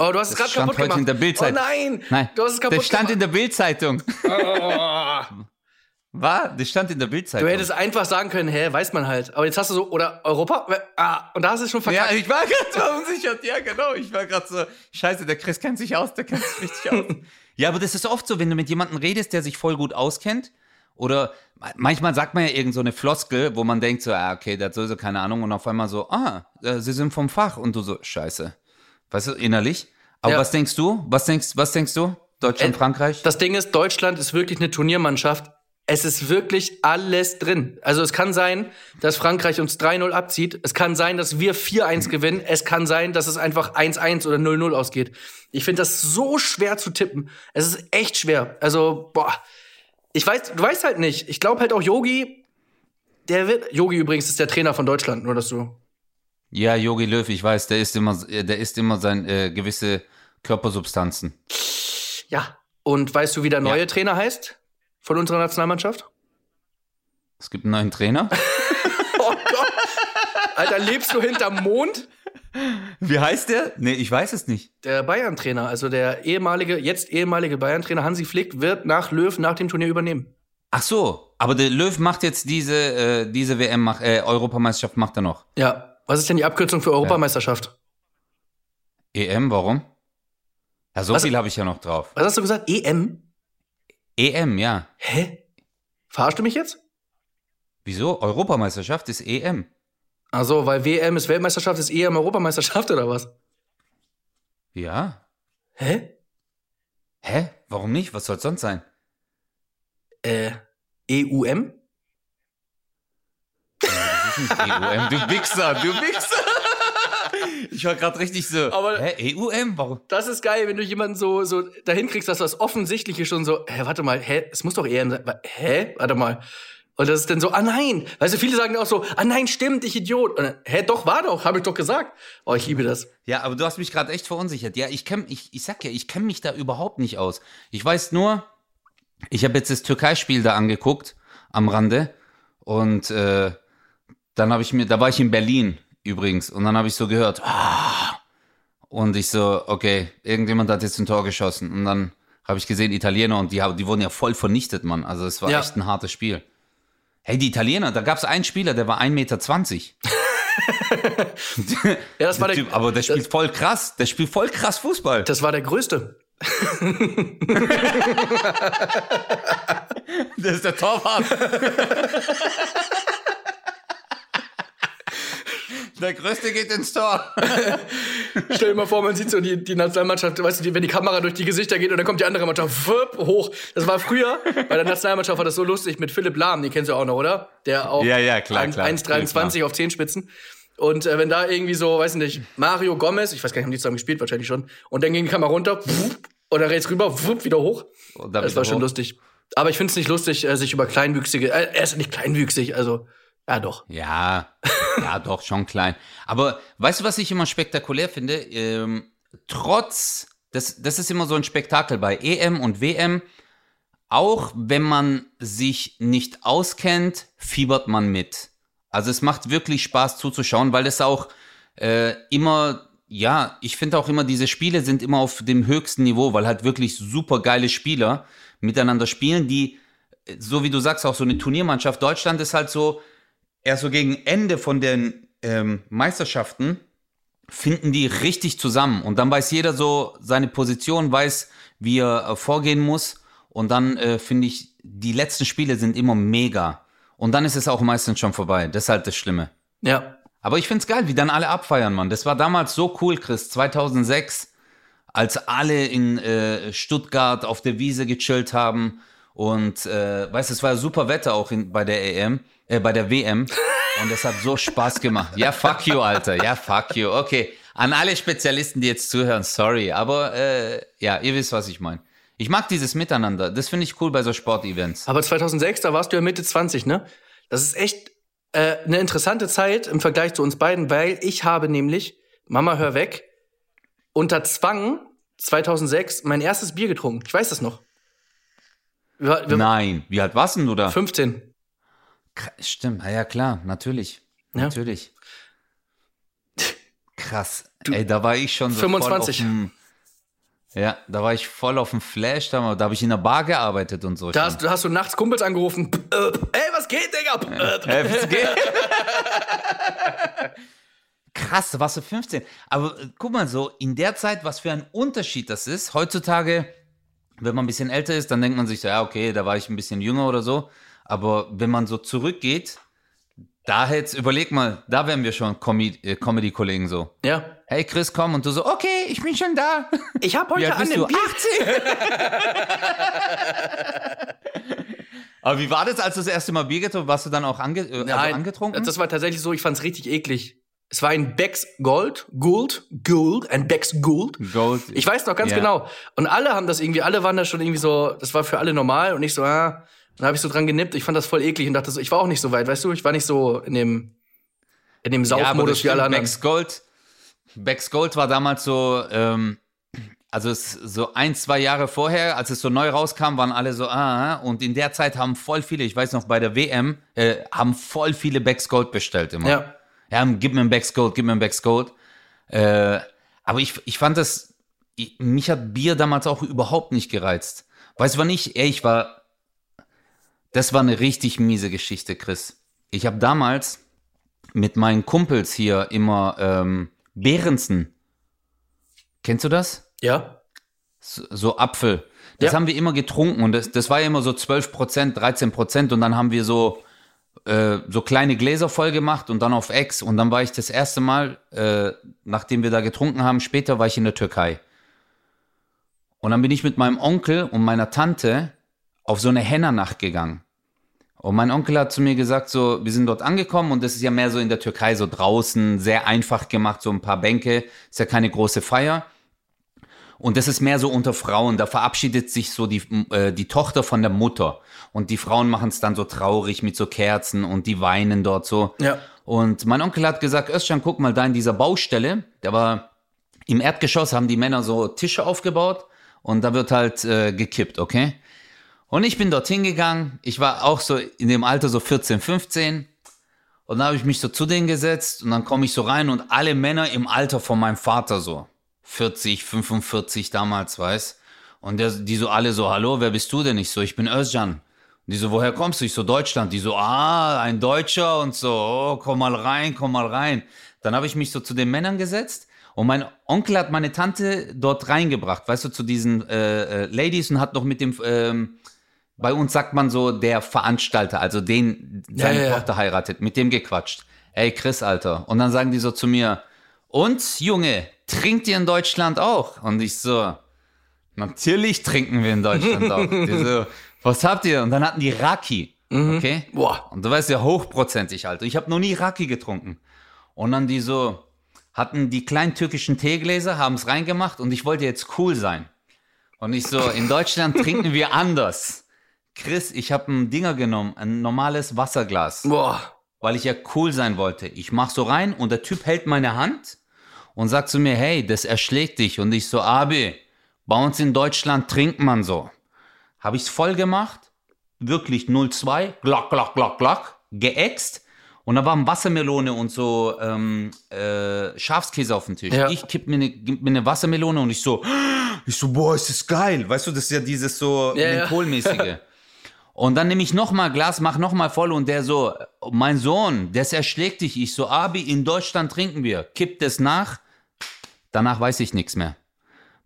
Oh, du hast es gerade kaputt heute gemacht. in der Bildzeitung. Oh nein, Nein, du hast es kaputt das stand gemacht. in der Bildzeitung. Oh. War? Das stand in der Bildzeitung. Du hättest einfach sagen können, hä, weiß man halt. Aber jetzt hast du so, oder Europa, ah, und da hast du es schon ja, verkackt. ich war gerade so unsicher. Ja, genau. Ich war gerade so, scheiße, der Chris kennt sich aus, der kennt sich richtig aus. Ja, aber das ist oft so, wenn du mit jemandem redest, der sich voll gut auskennt. Oder manchmal sagt man ja irgend so eine Floskel, wo man denkt so, ah, okay, der hat sowieso keine Ahnung. Und auf einmal so, ah, äh, sie sind vom Fach. Und du so, scheiße. Weißt du, innerlich. Aber Ja. was denkst du? Was denkst, was denkst du? Deutschland, Äh, Frankreich? Das Ding ist, Deutschland ist wirklich eine Turniermannschaft. Es ist wirklich alles drin. Also es kann sein, dass Frankreich uns 3-0 abzieht. Es kann sein, dass wir 4-1 gewinnen. Es kann sein, dass es einfach 1-1 oder 0-0 ausgeht. Ich finde das so schwer zu tippen. Es ist echt schwer. Also, boah. Ich weiß, du weißt halt nicht. Ich glaube halt auch Yogi, der wird. Yogi übrigens ist der Trainer von Deutschland, nur dass du. Ja, Yogi Löw, ich weiß, der isst immer, der isst immer sein, äh, gewisse Körpersubstanzen. Ja. Und weißt du, wie der neue Trainer heißt? Von unserer Nationalmannschaft? Es gibt einen neuen Trainer. Oh Gott. Alter, lebst du hinterm Mond? Wie heißt der? Nee, ich weiß es nicht. Der Bayern-Trainer, also der ehemalige, jetzt ehemalige Bayern-Trainer Hansi Flick, wird nach Löw nach dem Turnier übernehmen. Ach so, aber der Löw macht jetzt diese, äh, diese WM, mach, äh, Europameisterschaft macht er noch. Ja. Was ist denn die Abkürzung für Europameisterschaft? EM, warum? Ja, so Was- viel habe ich ja noch drauf. Was hast du gesagt? EM? EM, ja. Hä? Verarschst du mich jetzt? Wieso? Europameisterschaft ist EM. Ach so, weil WM ist Weltmeisterschaft, ist EM Europameisterschaft oder was? Ja. Hä? Hä? Warum nicht? Was soll sonst sein? Äh, EUM? Das ist nicht EUM. Du Wichser, du Wichser. Ich war gerade richtig so. Aber- Hä? EUM? Warum? Das ist geil, wenn du jemanden so, so dahin kriegst, dass das Offensichtliche schon so, hä, warte mal, hä, es muss doch EM sein. Hä? Warte mal. Und das ist dann so, ah nein. Weißt du, viele sagen auch so, ah nein, stimmt, ich Idiot. Und dann, hä, doch, war doch, habe ich doch gesagt. Oh, ich liebe das. Ja, aber du hast mich gerade echt verunsichert. Ja, ich kenn, ich, ich sag ja, ich kenne mich da überhaupt nicht aus. Ich weiß nur, ich habe jetzt das Türkei-Spiel da angeguckt am Rande und äh, dann habe ich mir, da war ich in Berlin übrigens und dann habe ich so gehört, ah, und ich so, okay, irgendjemand hat jetzt ein Tor geschossen und dann habe ich gesehen Italiener und die, die wurden ja voll vernichtet, Mann. Also es war Ja. echt ein hartes Spiel. Hey, die Italiener, da gab es einen Spieler, der war 1,20 Meter. Ja, das war der, Typ, aber der spielt voll krass. Der spielt voll krass Fußball. das war der Größte. Das ist der Torwart. Der Größte geht ins Tor. Stell dir mal vor, man sieht so die, die Nationalmannschaft, weißt du, die, wenn die Kamera durch die Gesichter geht und dann kommt die andere Mannschaft wupp, hoch. Das war früher, bei der Nationalmannschaft war das so lustig mit Philipp Lahm, den kennst du auch noch, oder? Der auch Ja, ja, klar, ein- klar. Philipp 1,23 auf Zehenspitzen. Und äh, wenn da irgendwie so, weiß ich nicht, Mario Gomez, ich weiß gar nicht, haben die zusammen gespielt, wahrscheinlich schon, und dann ging die Kamera runter, wupp, und dann rechts rüber, wupp, wieder hoch. Und dann Das war wieder schon hoch. lustig. Aber ich finde es nicht lustig, äh, sich über kleinwüchsige, äh, er ist nicht kleinwüchsig, also, ja doch. Ja, ja, doch, schon klein. Aber weißt du, was ich immer spektakulär finde? Ähm, trotz, das, das ist immer so ein Spektakel bei EM und WM. Auch wenn man sich nicht auskennt, fiebert man mit. Also es macht wirklich Spaß zuzuschauen, weil es auch äh, immer, ja, ich finde auch immer, diese Spiele sind immer auf dem höchsten Niveau, weil halt wirklich super geile Spieler miteinander spielen, die, so wie du sagst, auch so eine Turniermannschaft. Deutschland ist halt so, erst so gegen Ende von den ähm, Meisterschaften finden die richtig zusammen und dann weiß jeder so seine Position, weiß, wie er äh, vorgehen muss und dann äh, finde ich, die letzten Spiele sind immer mega und dann ist es auch meistens schon vorbei. Das ist halt das Schlimme. Ja. Aber ich find's geil, wie dann alle abfeiern, Mann. Das war damals so cool, Chris, 2006, als alle in äh, Stuttgart auf der Wiese gechillt haben und äh, weißt, es war super Wetter auch in, bei der EM, äh, bei der WM und es hat so Spaß gemacht. Ja, fuck you, Alter. Ja, fuck you. Okay, an alle Spezialisten, die jetzt zuhören, sorry, aber äh, ja, ihr wisst, was ich meine. Ich mag dieses Miteinander. Das finde ich cool bei so Sportevents. Aber 2006, da warst du ja Mitte 20, ne? Das ist echt äh, eine interessante Zeit im Vergleich zu uns beiden, weil ich habe nämlich, Mama, hör weg, unter Zwang 2006 mein erstes Bier getrunken. Ich weiß das noch. Wir, wir, Nein. Wie alt warst denn du da? 15. Kr- Stimmt, ja, ja klar, natürlich. Ja. Natürlich. Krass. Ey, da war ich schon so 25. voll Ja, da war ich voll auf dem Flash, da, da habe ich in der Bar gearbeitet und so. Da hast, hast du nachts Kumpels angerufen. Äh, Ey, was geht, Digga? P- äh, Hä, was geht? Krass, da warst du 15. Aber äh, guck mal so, in der Zeit, was für ein Unterschied das ist. Heutzutage, wenn man ein bisschen älter ist, dann denkt man sich so, ja, okay, da war ich ein bisschen jünger oder so. Aber wenn man so zurückgeht, da jetzt, überleg mal, da wären wir schon äh, Comedy-Kollegen so. Ja. Hey Chris, komm. Und du so, okay, ich bin schon da. Ich habe heute an dem? Bier 18. Aber wie war das, als du das erste Mal Bier getrunken Warst du dann auch ange äh, also Nein, angetrunken? Das war tatsächlich so, ich fand's richtig eklig. Es war ein Becks Gold, Gold, Gold, ein Becks Gold. Gold. Ich weiß noch ganz Ja. genau. Und alle haben das irgendwie, alle waren da schon irgendwie so, das war für alle normal und ich so, ah, dann habe ich so dran genippt. Ich fand das voll eklig und dachte so, ich war auch nicht so weit, weißt du? Ich war nicht so in dem, in dem Ja, Saufmodus wie alle anderen. Becks Gold, Becks Gold war damals so, ähm, also es, so ein, zwei Jahre vorher, als es so neu rauskam, waren alle so, ah, und in der Zeit haben voll viele, ich weiß noch, bei der WM, äh, haben voll viele Becks Gold bestellt immer. Ja. Ja, gib mir ein Becks Gold, gib mir ein Becks Gold. Äh, aber ich, ich fand das, ich, mich hat Bier damals auch überhaupt nicht gereizt. Weißt du, wann ich, ey, ich war, das war eine richtig miese Geschichte, Chris. Ich habe damals mit meinen Kumpels hier immer ähm, Behrensen. Kennst du das? Ja. So, so Apfel. Das Ja. haben wir immer getrunken und das, das war ja immer so 12 Prozent, 13 Prozent und dann haben wir so, äh, so kleine Gläser voll gemacht und dann auf Ex und dann war ich das erste Mal, äh, nachdem wir da getrunken haben, später war ich in der Türkei. Und dann bin ich mit meinem Onkel und meiner Tante auf so eine Henna-Nacht gegangen. Und mein Onkel hat zu mir gesagt, so, wir sind dort angekommen und das ist ja mehr so in der Türkei, so draußen, sehr einfach gemacht, so ein paar Bänke, ist ja keine große Feier. Und das ist mehr so unter Frauen. Da verabschiedet sich so die, äh, die Tochter von der Mutter. Und die Frauen machen es dann so traurig mit so Kerzen und die weinen dort so. Ja. Und mein Onkel hat gesagt, Özcan, guck mal da in dieser Baustelle. Da war im Erdgeschoss haben die Männer so Tische aufgebaut und da wird halt äh, gekippt, okay? Und ich bin dorthin gegangen. Ich war auch so in dem Alter so 14, 15. Und dann habe ich mich so zu denen gesetzt und dann komme ich so rein und alle Männer im Alter von meinem Vater so. 40, 45 damals, weiß. Und der, die so alle so, hallo, wer bist du denn? Ich so, ich bin Özcan. Und die so, woher kommst du? Ich so, Deutschland. Die so, ah, ein Deutscher und so, oh, komm mal rein, komm mal rein. Dann habe ich mich so zu den Männern gesetzt und mein Onkel hat meine Tante dort reingebracht, weißt du, zu diesen äh, äh, Ladies und hat noch mit dem, ähm, bei uns sagt man so, der Veranstalter, also den seine Ja, ja, ja. Tochter heiratet, mit dem gequatscht. Ey, Chris, Alter. Und dann sagen die so zu mir, und, Junge, trinkt ihr in Deutschland auch? Und ich so, natürlich trinken wir in Deutschland auch. Die so, was habt ihr? Und dann hatten die Raki, okay? Boah. Und du weißt ja, hochprozentig, Alter. Ich habe noch nie Raki getrunken. Und dann die so, hatten die kleinen türkischen Teegläser, haben es reingemacht und ich wollte jetzt cool sein. Und ich so, in Deutschland trinken wir anders. Chris, ich habe ein Dinger genommen, ein normales Wasserglas Boah. Weil ich ja cool sein wollte. Ich mach so rein und der Typ hält meine Hand und sagt zu mir, hey, das erschlägt dich. Und ich so, Abi, bei uns in Deutschland trinkt man so. Habe ich's voll gemacht, wirklich 0,2, glock, glock, glock, glock, geäxt. Und da waren Wassermelone und so ähm, äh, Schafskäse auf dem Tisch. Ja. Ich kipp mir eine mir eine Wassermelone und ich so, ich so, boah, ist das geil. Weißt du, das ist ja dieses so Ja, ja. Mentholmäßige. Und dann nehme ich nochmal Glas, mach nochmal voll und der so, mein Sohn, das erschlägt dich. Ich so, Abi, in Deutschland trinken wir. Kippt es nach. Danach weiß ich nichts mehr.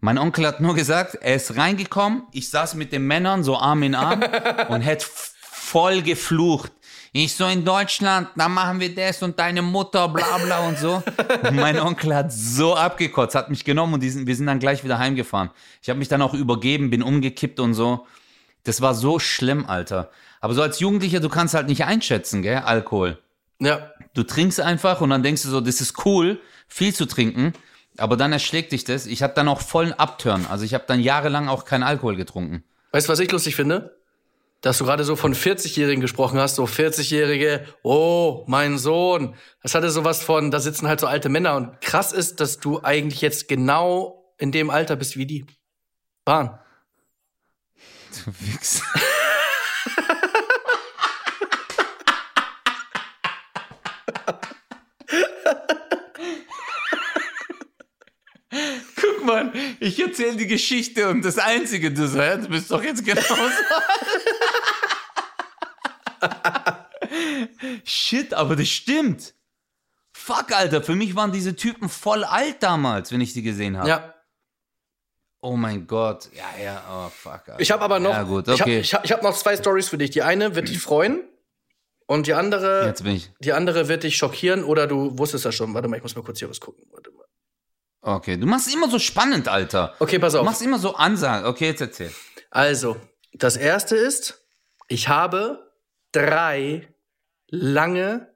Mein Onkel hat nur gesagt, er ist reingekommen, ich saß mit den Männern so Arm in Arm und hätte voll geflucht. Ich so in Deutschland, da machen wir das und deine Mutter, bla bla und so. Und mein Onkel hat so abgekotzt, hat mich genommen und sind, wir sind dann gleich wieder heimgefahren. Ich habe mich dann auch übergeben, bin umgekippt und so. Das war so schlimm, Alter. Aber so als Jugendlicher, du kannst halt nicht einschätzen, gell, Alkohol. Ja. Du trinkst einfach und dann denkst du so, das ist cool, viel zu trinken, aber dann erschlägt dich das. Ich hatte dann auch vollen Upturn. Also ich habe dann jahrelang auch keinen Alkohol getrunken. Weißt du, was ich lustig finde? Dass du gerade so von 40-Jährigen gesprochen hast, so 40-Jährige, oh, mein Sohn. Das hatte sowas von, da sitzen halt so alte Männer und krass ist, dass du eigentlich jetzt genau in dem Alter bist wie die. Bahn. Du Wichs. Guck mal, ich erzähle die Geschichte und das Einzige, du sagst, bist doch jetzt genauso. Shit, aber das stimmt. Fuck, Alter, für mich waren diese Typen voll alt damals, wenn ich sie gesehen habe. Ja. Oh mein Gott. Ja, ja, oh fuck. Alter. Ich habe aber noch, Ja, gut, ich habe okay. ich hab, ich hab noch zwei Stories für dich. Die eine wird dich freuen und die andere, Jetzt bin ich. die andere wird dich schockieren oder du wusstest das schon. Warte mal, ich muss mal kurz hier was gucken. Warte mal. Okay, du machst immer so spannend, Alter. Okay, pass Du auf. machst immer so Ansagen. Okay, jetzt erzähl. Also, das erste ist, ich habe drei lange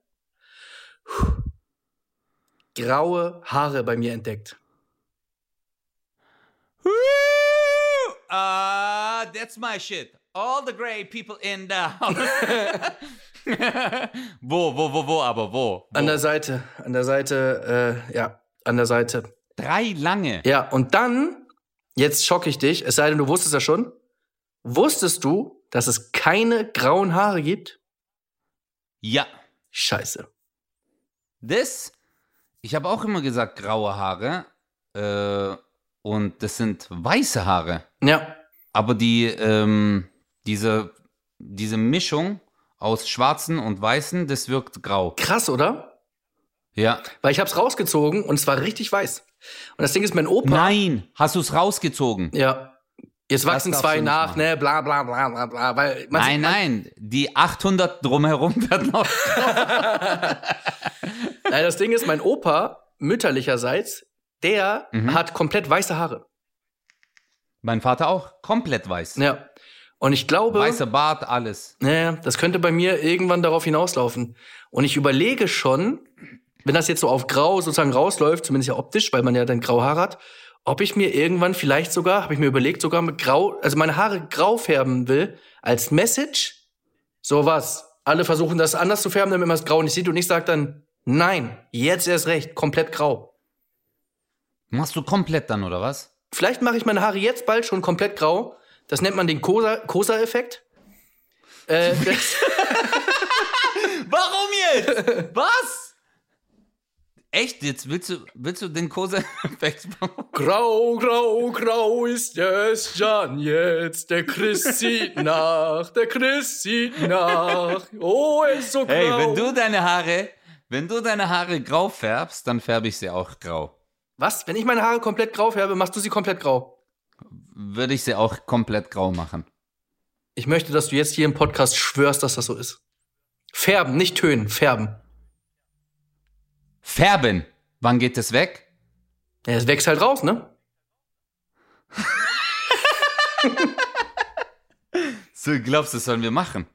graue Haare bei mir entdeckt. Ah, that's my shit. All the gray people in the house. wo, wo, wo, wo, aber wo? wo? An der Seite, an der Seite, äh, ja, an der Seite. Drei lange. Ja, und dann, jetzt schocke ich dich, es sei denn, du wusstest das schon. Wusstest du, dass es keine grauen Haare gibt? Ja. Scheiße. Das, ich habe auch immer gesagt graue Haare. Äh, und das sind weiße Haare. Ja, Aber die, ähm, diese, diese Mischung aus schwarzen und weißen, das wirkt grau. krass, oder? Ja. Weil ich hab's rausgezogen und es war richtig weiß. Und das Ding ist, mein Opa. Nein, hast du es rausgezogen? Ja. Jetzt wachsen zwei nach, machen. ne, bla bla bla bla bla. Weil man Nein, nein, die 800 drumherum werden noch. Nein, das Ding ist, mein Opa, mütterlicherseits, der Mhm. hat komplett weiße Haare. mein Vater auch, komplett weiß. Ja. Und ich glaube, Weißer Bart, alles. naja, das könnte bei mir irgendwann darauf hinauslaufen. Und ich überlege schon, wenn das jetzt so auf grau sozusagen rausläuft, zumindest ja optisch, weil man ja dann graue Haare hat, ob ich mir irgendwann vielleicht sogar, habe ich mir überlegt, sogar mit grau, also meine Haare grau färben will, als Message. So was. Alle versuchen das anders zu färben, damit man es grau nicht sieht. Und ich sage dann, nein, jetzt erst recht, komplett grau. Machst du komplett dann, oder was? Vielleicht mache ich meine Haare jetzt bald schon komplett grau. Das nennt man den Kosa-Effekt. äh, Warum jetzt? was? Echt? Jetzt willst du, willst du den Kosa-Effekt machen? grau, grau, grau ist es Jan jetzt. Der Chris sieht nach, der Chris sieht nach. Oh, er ist so grau. Hey, wenn du deine Haare, wenn du deine Haare grau färbst, dann färbe ich sie auch grau. Was? Wenn ich meine Haare komplett grau färbe, machst du sie komplett grau? Würde ich sie auch komplett grau machen. Ich möchte, dass du jetzt hier im Podcast schwörst, dass das so ist. Färben, nicht tönen, färben. Färben. Wann geht das weg? Ja, es wächst halt raus, ne? So glaubst du, das sollen wir machen?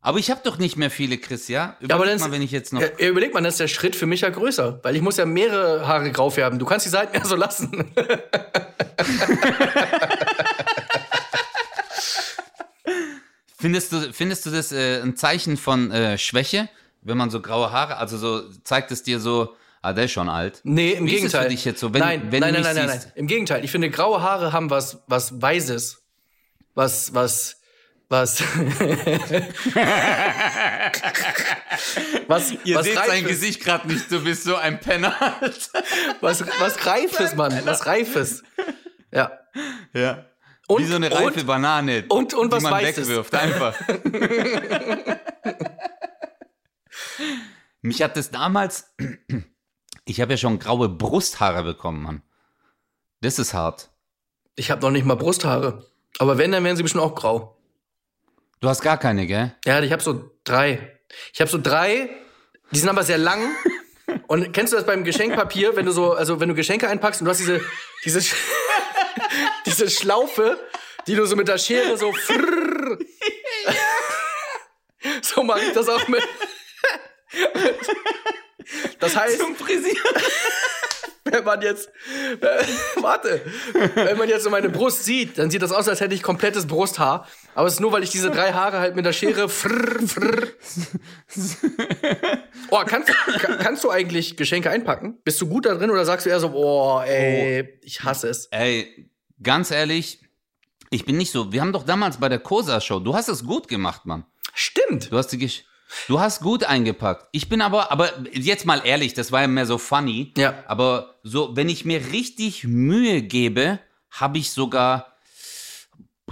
Aber ich habe doch nicht mehr viele, Chris, ja? Überleg Ja, aber dann mal, ist- wenn ich jetzt noch. Ja, überleg mal, dann ist der Schritt für mich ja größer, weil ich muss ja mehrere Haare grau färben. Du kannst die Seiten ja so lassen. Findest du, findest du das äh, ein Zeichen von äh, Schwäche, wenn man so graue Haare, also so zeigt es dir so, ah, der ist schon alt. Nee, im Wie ist Gegenteil. für dich jetzt so, wenn- nein, wenn nein, nein, nein, nein, nein. Im Gegenteil. Ich finde, graue Haare haben was, was Weises. Was, was, was. was, Ihr was seht sein. Gesicht gerade nicht, du bist so ein Penner. Was, was Reifes, Mann. Was Reifes. Ja. ja. Und, Wie so eine reife und, Banane, und- und die was man Weißes. wegwirft, einfach. Mich hat das damals, ich habe ja schon graue Brusthaare bekommen, Mann. Das ist hart. Ich habe noch nicht mal Brusthaare. Aber wenn, dann wären sie bestimmt auch grau. Du hast gar keine, gell? Ja, ich habe so drei. Ich habe so drei, die sind aber sehr lang. Und kennst du das beim Geschenkpapier, wenn du so, also wenn du Geschenke einpackst und du hast diese, diese, Sch- diese Schlaufe, die du so mit der Schere so frrrr. So mache ich das auch mit. Das heißt, Zum Frisieren. Wenn man jetzt, äh, warte, wenn man jetzt so meine Brust sieht, dann sieht das aus, als hätte ich komplettes Brusthaar. Aber es ist nur, weil ich diese drei Haare halt mit der Schere frrr, frrr. Oh, kannst, ka- kannst du eigentlich Geschenke einpacken? Bist du gut da drin oder sagst du eher so, oh, ey, ich hasse es? Ey, ganz ehrlich, ich bin nicht so. Wir haben doch damals bei der Cosa-Show, du hast es gut gemacht, Mann. Stimmt. Du hast die Gesch Du hast gut eingepackt. Ich bin aber, aber jetzt mal ehrlich, das war ja mehr so funny. Ja. Aber so, wenn ich mir richtig Mühe gebe, habe ich sogar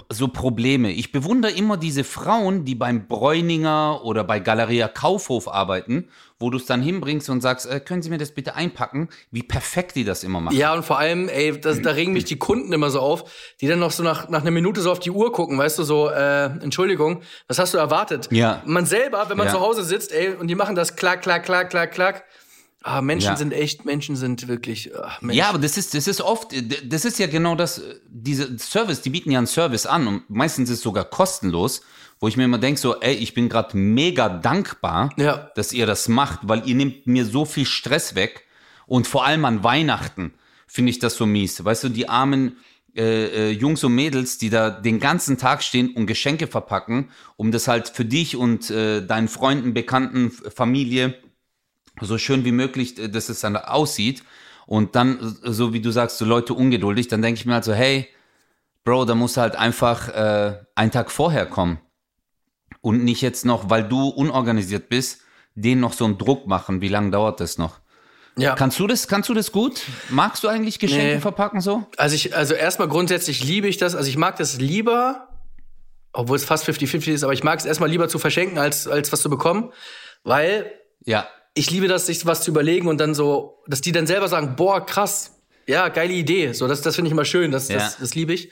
so Probleme. Ich bewundere immer diese Frauen, die beim Bräuninger oder bei Galeria Kaufhof arbeiten, wo du es dann hinbringst und sagst, äh, können Sie mir das bitte einpacken? Wie perfekt die das immer machen. Ja, und vor allem, ey, das, da regen mich die Kunden immer so auf, die dann noch so nach, nach einer Minute so auf die Uhr gucken, weißt du, so, äh, Entschuldigung, was hast du erwartet? Ja. Man selber, wenn man Ja. zu Hause sitzt, ey, und die machen das klack, klack, klack, klack, klack. Ah, Menschen Ja. sind echt, Menschen sind wirklich, ach, Mensch. Ja, aber das ist, das ist oft, das ist ja genau das, diese Service, die bieten ja einen Service an und meistens ist es sogar kostenlos, wo ich mir immer denke, so, ey, ich bin gerade mega dankbar, Ja. dass ihr das macht, weil ihr nehmt mir so viel Stress weg und vor allem an Weihnachten finde ich das so mies. Weißt du, die armen äh, äh, Jungs und Mädels, die da den ganzen Tag stehen und Geschenke verpacken, um das halt für dich und äh, deinen Freunden, Bekannten, Familie so schön wie möglich, äh, dass es dann aussieht. Und dann, äh, so wie du sagst, so Leute ungeduldig, dann denke ich mir halt so, hey, Bro, da musst du halt einfach äh, einen Tag vorher kommen. Und nicht jetzt noch, weil du unorganisiert bist, denen noch so einen Druck machen. Wie lange dauert das noch? ja. Kannst du das, kannst du das gut? Magst du eigentlich Geschenke Nee. verpacken so? Also ich, also erstmal grundsätzlich liebe ich das. Also ich mag das lieber, obwohl es fast 50-50 ist, aber ich mag es erstmal lieber zu verschenken, als, als was zu bekommen. Weil Ja. Ich liebe das, sich was zu überlegen und dann so, dass die dann selber sagen, boah, krass, ja, geile Idee. So, das, das finde ich immer schön, das, Ja. das, das liebe ich.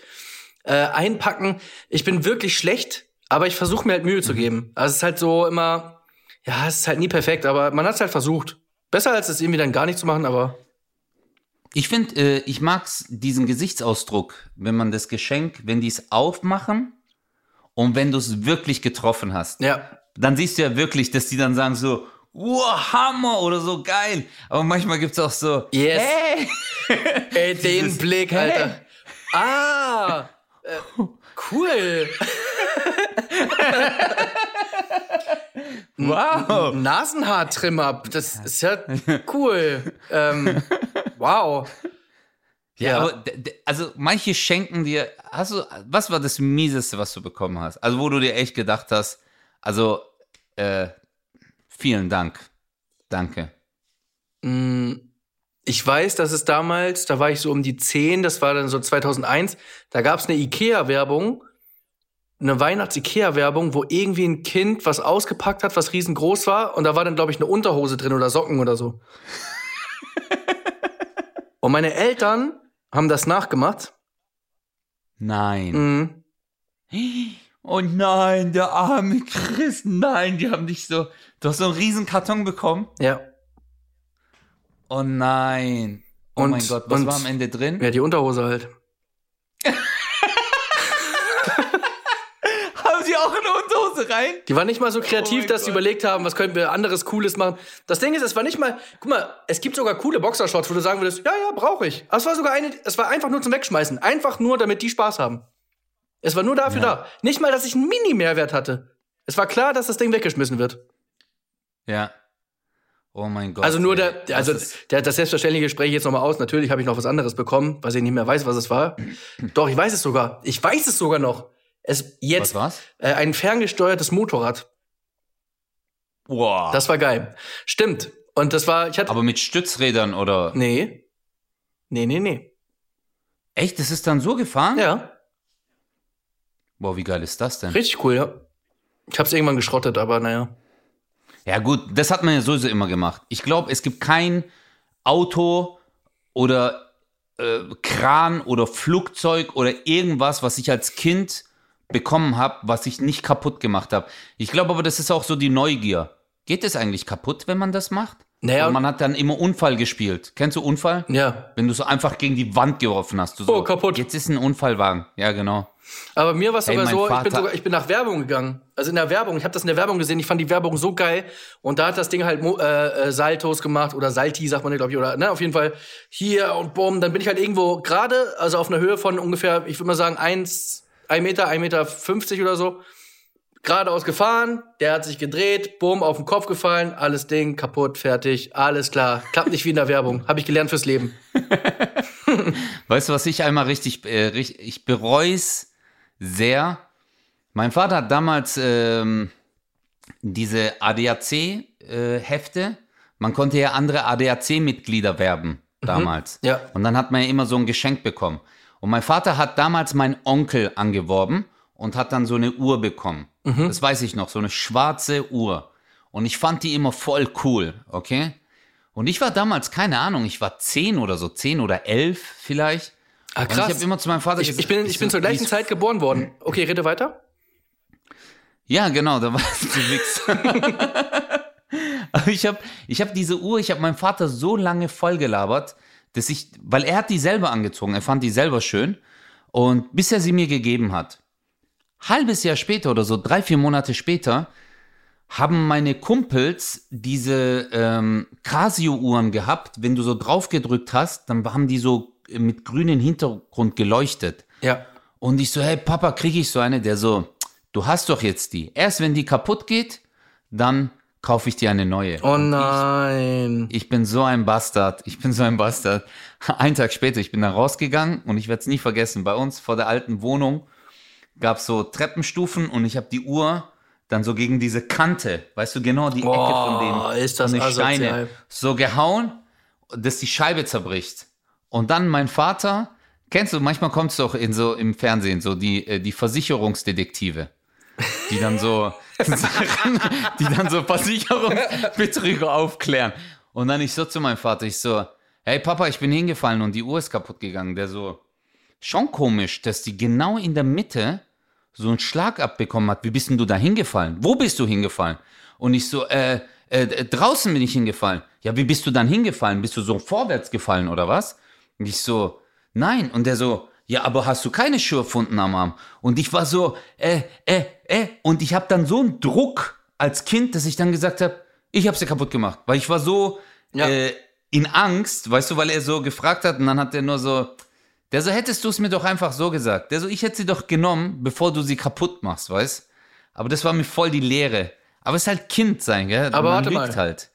Äh, einpacken, ich bin wirklich schlecht, aber ich versuche mir halt Mühe zu Mhm. geben. Also es ist halt so immer, ja, es ist halt nie perfekt, aber man hat es halt versucht. Besser als es irgendwie dann gar nicht zu machen, aber Ich finde, äh, ich mag's diesen Gesichtsausdruck, wenn man das Geschenk, wenn die es aufmachen und wenn du es wirklich getroffen hast. ja. dann siehst du ja wirklich, dass die dann sagen so, wow, Hammer oder so geil. Aber manchmal gibt's auch so, Yes. hey, Ey, den Blick, hey. Alter. Ah, äh, cool. wow. Nasenhaartrimmer, das ist ja cool. ähm, wow. Ja, Ja. aber also manche schenken dir, hast du, was war das Mieseste, was du bekommen hast? Also wo du dir echt gedacht hast, also äh, vielen Dank, danke. Mm, Ich weiß, dass es damals, da war ich so um die 10, das war dann so 2001, da gab es eine Ikea-Werbung, eine Weihnachts-Ikea-Werbung, wo irgendwie ein Kind was ausgepackt hat, was riesengroß war und da war dann, glaube ich, eine Unterhose drin oder Socken oder so. und meine Eltern haben das nachgemacht. Nein. Mhm. Oh nein, der arme Chris, nein, die haben dich so, du hast so einen riesen Karton bekommen. Ja. Oh nein. Oh Und- mein Gott, was und- war am Ende drin? Ja, die Unterhose halt. Haben sie auch eine Unterhose rein? Die waren nicht mal so kreativ, Oh dass sie Gott. überlegt haben, was könnten wir anderes Cooles machen. Das Ding ist, es war nicht mal, guck mal, es gibt sogar coole Boxershorts, wo du sagen würdest, ja, ja, brauche ich. Aber es war sogar eine, es war einfach nur zum Wegschmeißen. Einfach nur, damit die Spaß haben. Es war nur dafür Ja. da. Nicht mal, dass ich einen Mini-Mehrwert hatte. Es war klar, dass das Ding weggeschmissen wird. Ja. Oh mein Gott. Also nur der, Das also ist- der, das selbstverständliche Gespräch jetzt nochmal aus. Natürlich habe ich noch was anderes bekommen, was ich nicht mehr weiß, was es war. Doch, ich weiß es sogar. Ich weiß es sogar noch. Es jetzt Was war's? äh, ein ferngesteuertes Motorrad. Wow. Das war geil. Stimmt. Und das war, ich hatte. Aber mit Stützrädern oder? nee. Nee, nee, nee. Echt, das ist dann so gefahren? Ja, Boah, wie geil ist das denn? richtig cool, ja. Ich hab's irgendwann geschrottet, aber naja. Ja gut, das hat man ja sowieso immer gemacht. Ich glaube, es gibt kein Auto oder äh, Kran oder Flugzeug oder irgendwas, was ich als Kind bekommen habe, was ich nicht kaputt gemacht habe. Ich glaube aber, das ist auch so die Neugier. Geht es eigentlich kaputt, wenn man das macht? Naja, Und man hat dann immer Unfall gespielt. Kennst du Unfall? ja. Wenn du so einfach gegen die Wand geworfen hast. So, Oh, kaputt. Jetzt ist ein Unfallwagen. Ja, genau. Aber mir war es Hey, sogar so, ich bin, sogar, ich bin nach Werbung gegangen. Also in der Werbung, ich habe das in der Werbung gesehen, ich fand die Werbung so geil. Und da hat das Ding halt äh, äh, Saltos gemacht oder Salti, sagt man glaube ich, oder ne, auf jeden Fall hier und bumm. Dann bin ich halt irgendwo gerade, also auf einer Höhe von ungefähr, ich würde mal sagen, eins, ein Meter, ein Meter fünfzig oder so. Geradeaus gefahren, der hat sich gedreht, bumm, auf den Kopf gefallen, alles Ding, kaputt, fertig, alles klar. Klappt nicht wie in der Werbung. Habe ich gelernt fürs Leben. Weißt du, was ich einmal richtig, äh, richtig ich bereue es sehr. Mein Vater hat damals ähm, diese ADAC-Hefte. Man konnte ja andere ADAC-Mitglieder werben damals. Ja. Und dann hat man ja immer so ein Geschenk bekommen. Und mein Vater hat damals meinen Onkel angeworben und hat dann so eine Uhr bekommen. Das weiß ich noch, so eine schwarze Uhr. Und ich fand die immer voll cool, okay? Und ich war damals, keine Ahnung, ich war zehn oder so, zehn oder elf vielleicht. Ah, Und krass. ich habe immer zu meinem Vater ich, gesagt, ich bin, ich bin so, zur gleichen Zeit geboren worden. Okay, rede weiter. Ja, genau, da warst du Wichs. Aber ich habe ich hab diese Uhr, ich habe meinen Vater so lange vollgelabert, dass ich, weil er hat die selber angezogen, er fand die selber schön und bis er sie mir gegeben hat. Halbes Jahr später oder so, drei, vier Monate später, haben meine Kumpels diese ähm, Casio-Uhren gehabt. Wenn du so drauf gedrückt hast, dann haben die so mit grünem Hintergrund geleuchtet. Ja. Und ich so, hey Papa, kriege ich so eine? Der so, du hast doch jetzt die. Erst wenn die kaputt geht, dann kaufe ich dir eine neue. Oh nein. Ich bin so ein Bastard. Ich bin so ein Bastard. Einen Tag später, ich bin da rausgegangen und ich werde es nie vergessen. Bei uns vor der alten Wohnung gab es so Treppenstufen und ich habe die Uhr dann so gegen diese Kante, weißt du genau, die Ecke von Boah, den ist das von den. Steine so gehauen, dass die Scheibe zerbricht. Und dann mein Vater, kennst du, manchmal kommt es doch in so im Fernsehen, so die, äh, die Versicherungsdetektive, die dann so, die dann so Versicherungsbetrüger aufklären. Und dann ich so zu meinem Vater, ich so, hey Papa, ich bin hingefallen und die Uhr ist kaputt gegangen. Der so, schon komisch, dass die genau in der Mitte so einen Schlag abbekommen hat. Wie bist denn du da hingefallen? Wo bist du hingefallen? Und ich so, äh, äh, draußen bin ich hingefallen. Ja, wie bist du dann hingefallen? Bist du so vorwärts gefallen oder was? Und ich so, nein. Und der so, ja, aber hast du keine Schürfwunden am Arm? Und ich war so, äh, äh, äh. Und ich habe dann so einen Druck als Kind, dass ich dann gesagt habe, ich habe sie kaputt gemacht. Weil ich war so Ja. äh, in Angst, weißt du, weil er so gefragt hat und dann hat er nur so, der so, hättest du es mir doch einfach so gesagt. Der so, ich hätte sie doch genommen, bevor du sie kaputt machst, weißt? Aber das war mir voll die Lehre. Aber es ist halt Kind sein, gell? Aber Man warte mal. halt.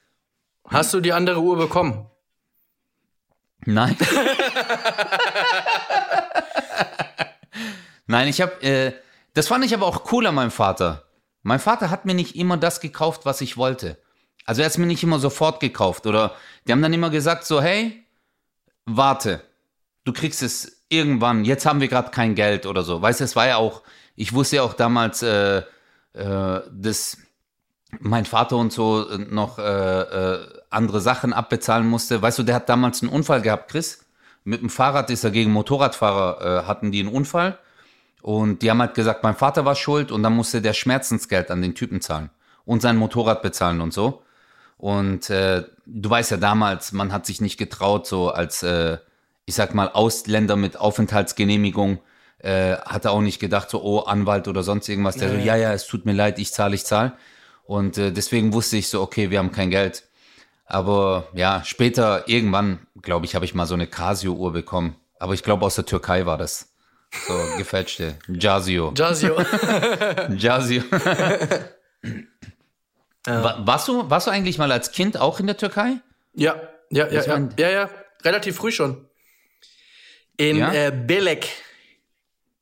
Hast du die andere Uhr bekommen? Nein. Nein, ich habe, äh, das fand ich aber auch cool an meinem Vater. Mein Vater hat mir nicht immer das gekauft, was ich wollte. Also er hat es mir nicht immer sofort gekauft. Oder die haben dann immer gesagt so, hey, warte, du kriegst es irgendwann, jetzt haben wir gerade kein Geld oder so. Weißt du, es war ja auch, ich wusste ja auch damals, äh, äh, dass mein Vater und so äh, noch äh, äh, andere Sachen abbezahlen musste. Weißt du, der hat damals einen Unfall gehabt, Chris. Mit dem Fahrrad ist er gegen Motorradfahrer, äh, hatten die einen Unfall. Und die haben halt gesagt, mein Vater war schuld und dann musste der Schmerzensgeld an den Typen zahlen. Und sein Motorrad bezahlen und so. Und äh, du weißt ja damals, man hat sich nicht getraut, so als, äh, ich sag mal, Ausländer mit Aufenthaltsgenehmigung, äh, hat er auch nicht gedacht, so, oh, Anwalt oder sonst irgendwas. Der so, ja, ja, es tut mir leid, ich zahle, ich zahle. Und äh, deswegen wusste ich so, okay, wir haben kein Geld. Aber ja, später, irgendwann, glaube ich, habe ich mal so eine Casio-Uhr bekommen. Aber ich glaube, aus der Türkei war das. So, gefälschte. Jasio. Jasio. Jasio. Wa- Warst du, warst du eigentlich mal als Kind auch in der Türkei? ja, ja, ja, ja, ja, ja, relativ früh schon. In Ja? äh, Belek.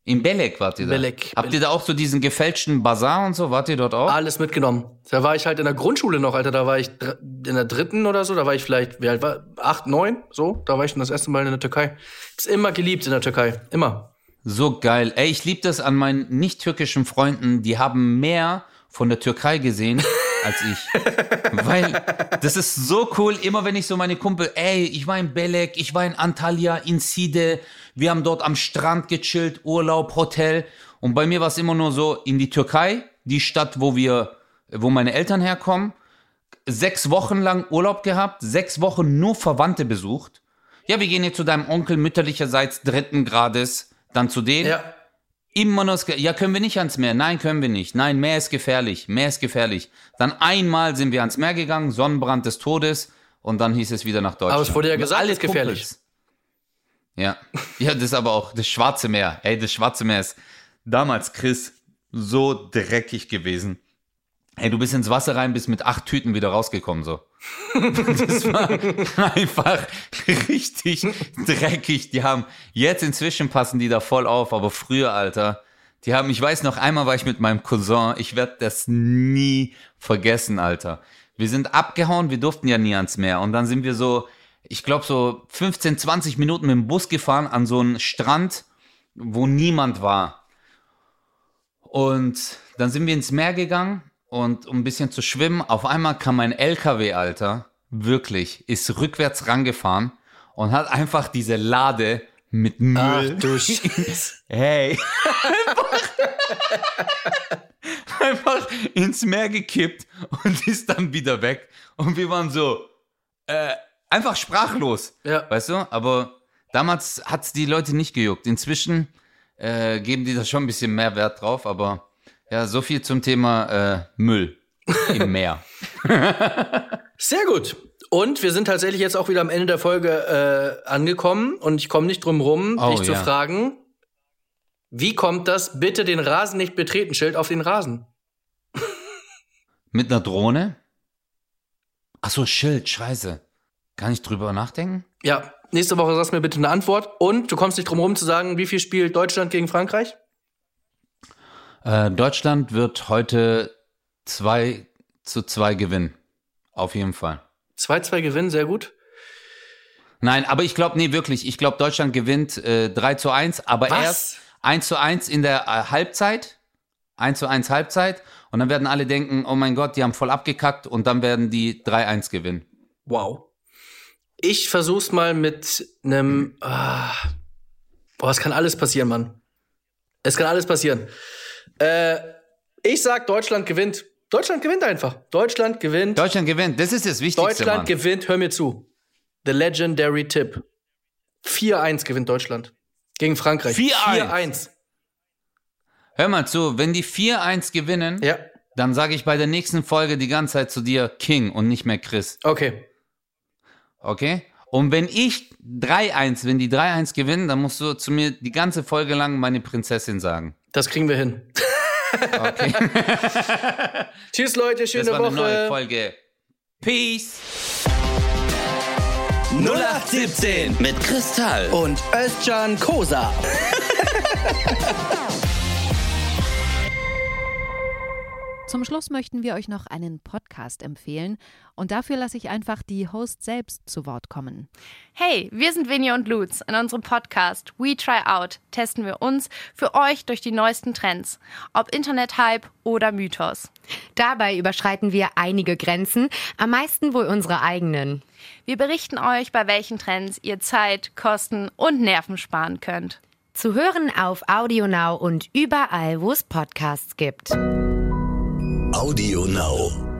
In Belek wart ihr da? Belek, Habt ihr da auch so diesen gefälschten Bazar und so? Wart ihr dort auch? Alles mitgenommen. Da war ich halt in der Grundschule noch, Alter. Da war ich in der dritten oder so. Da war ich vielleicht, wie alt war? Acht, neun, so. Da war ich schon das erste Mal in der Türkei. Ist immer geliebt in der Türkei. Immer. So geil. Ey, ich liebe das an meinen nicht-türkischen Freunden. Die haben mehr von der Türkei gesehen als ich. Weil das ist so cool. Immer wenn ich so meine Kumpel, ey, ich war in Belek, ich war in Antalya, in Side. Wir haben dort am Strand gechillt, Urlaub, Hotel. Und bei mir war es immer nur so, in die Türkei, die Stadt, wo wir, wo meine Eltern herkommen. Sechs Wochen lang Urlaub gehabt, sechs Wochen nur Verwandte besucht. Ja, wir gehen jetzt zu deinem Onkel mütterlicherseits dritten Grades, dann zu denen. Ja. Immer nur das Ge Ja, können wir nicht ans Meer? Nein, können wir nicht. Nein, Meer ist gefährlich. Meer ist gefährlich. Dann einmal sind wir ans Meer gegangen, Sonnenbrand des Todes und dann hieß es wieder nach Deutschland. Aber es wurde ja gesagt, Alle es ist gefährlich. Kumpels. Ja. Ja, das ist aber auch das Schwarze Meer. Ey, das Schwarze Meer ist damals, Chris, so dreckig gewesen. Ey, du bist ins Wasser rein, bist mit acht Tüten wieder rausgekommen, so. Das war einfach richtig dreckig. Die haben, jetzt inzwischen passen die da voll auf, aber früher, Alter, Die haben, ich weiß noch, einmal war ich mit meinem Cousin, ich werde das nie vergessen, Alter. Wir sind abgehauen, wir durften ja nie ans Meer. Und dann sind wir so, ich glaube, so 15, 20 Minuten mit dem Bus gefahren an so einen Strand, wo niemand war. Und dann sind wir ins Meer gegangen und um ein bisschen zu schwimmen, auf einmal kam ein LKW, Alter, wirklich, ist rückwärts rangefahren und hat einfach diese Lade mit Müll. Ach du. Hey. einfach ins Meer gekippt und ist dann wieder weg. Und wir waren so, äh, einfach sprachlos. Ja. Weißt du? Aber damals hat es die Leute nicht gejuckt. Inzwischen äh, geben die da schon ein bisschen mehr Wert drauf. Aber ja, so viel zum Thema äh, Müll im Meer. Sehr gut. Und wir sind tatsächlich jetzt auch wieder am Ende der Folge äh, angekommen und ich komme nicht drum rum, Oh, dich zu ja. fragen, wie kommt das bitte den Rasen nicht betreten Schild auf den Rasen? Mit einer Drohne? Ach so, Schild, scheiße. Kann ich drüber nachdenken? Ja, nächste Woche sagst du mir bitte eine Antwort und du kommst nicht drum rum zu sagen, wie viel spielt Deutschland gegen Frankreich? Äh, Deutschland wird heute 2 zu 2 gewinnen. Auf jeden Fall. 2-2 gewinnen, sehr gut. Nein, aber ich glaube, nee, wirklich. Ich glaube, Deutschland gewinnt äh, 3 zu 1, aber Was? erst 1 zu 1 in der äh, Halbzeit. 1 zu 1 Halbzeit. Und dann werden alle denken, oh mein Gott, die haben voll abgekackt und dann werden die 3-1 gewinnen. Wow. Ich versuch's mal mit einem. Ah, boah, es kann alles passieren, Mann. Es kann alles passieren. Äh, ich sag, Deutschland gewinnt. Deutschland gewinnt einfach. Deutschland gewinnt. Deutschland gewinnt, das ist das Wichtigste. Deutschland Mann. gewinnt, hör mir zu. The legendary tip. 4-1 gewinnt Deutschland. Gegen Frankreich. 4-1. 4-1. Hör mal zu, wenn die 4-1 gewinnen, Ja, dann sage ich bei der nächsten Folge die ganze Zeit zu dir King und nicht mehr Chris. okay. Okay? Und wenn ich 3-1, wenn die 3-1 gewinnen, dann musst du zu mir die ganze Folge lang meine Prinzessin sagen. Das kriegen wir hin. Okay? Tschüss, Leute. Das Schöne war eine neue Woche. Folge. Peace. 0817 mit Kristall. Und Özcan Kosa. Zum Schluss möchten wir euch noch einen Podcast empfehlen und dafür lasse ich einfach die Host selbst zu Wort kommen. Hey, wir sind Vinny und Lutz. In unserem Podcast We Try Out testen wir uns für euch durch die neuesten Trends, ob Internet-Hype oder Mythos. Dabei überschreiten wir einige Grenzen, am meisten wohl unsere eigenen. Wir berichten euch, bei welchen Trends ihr Zeit, Kosten und Nerven sparen könnt. Zu hören auf AudioNow und überall, wo es Podcasts gibt. Audio Now.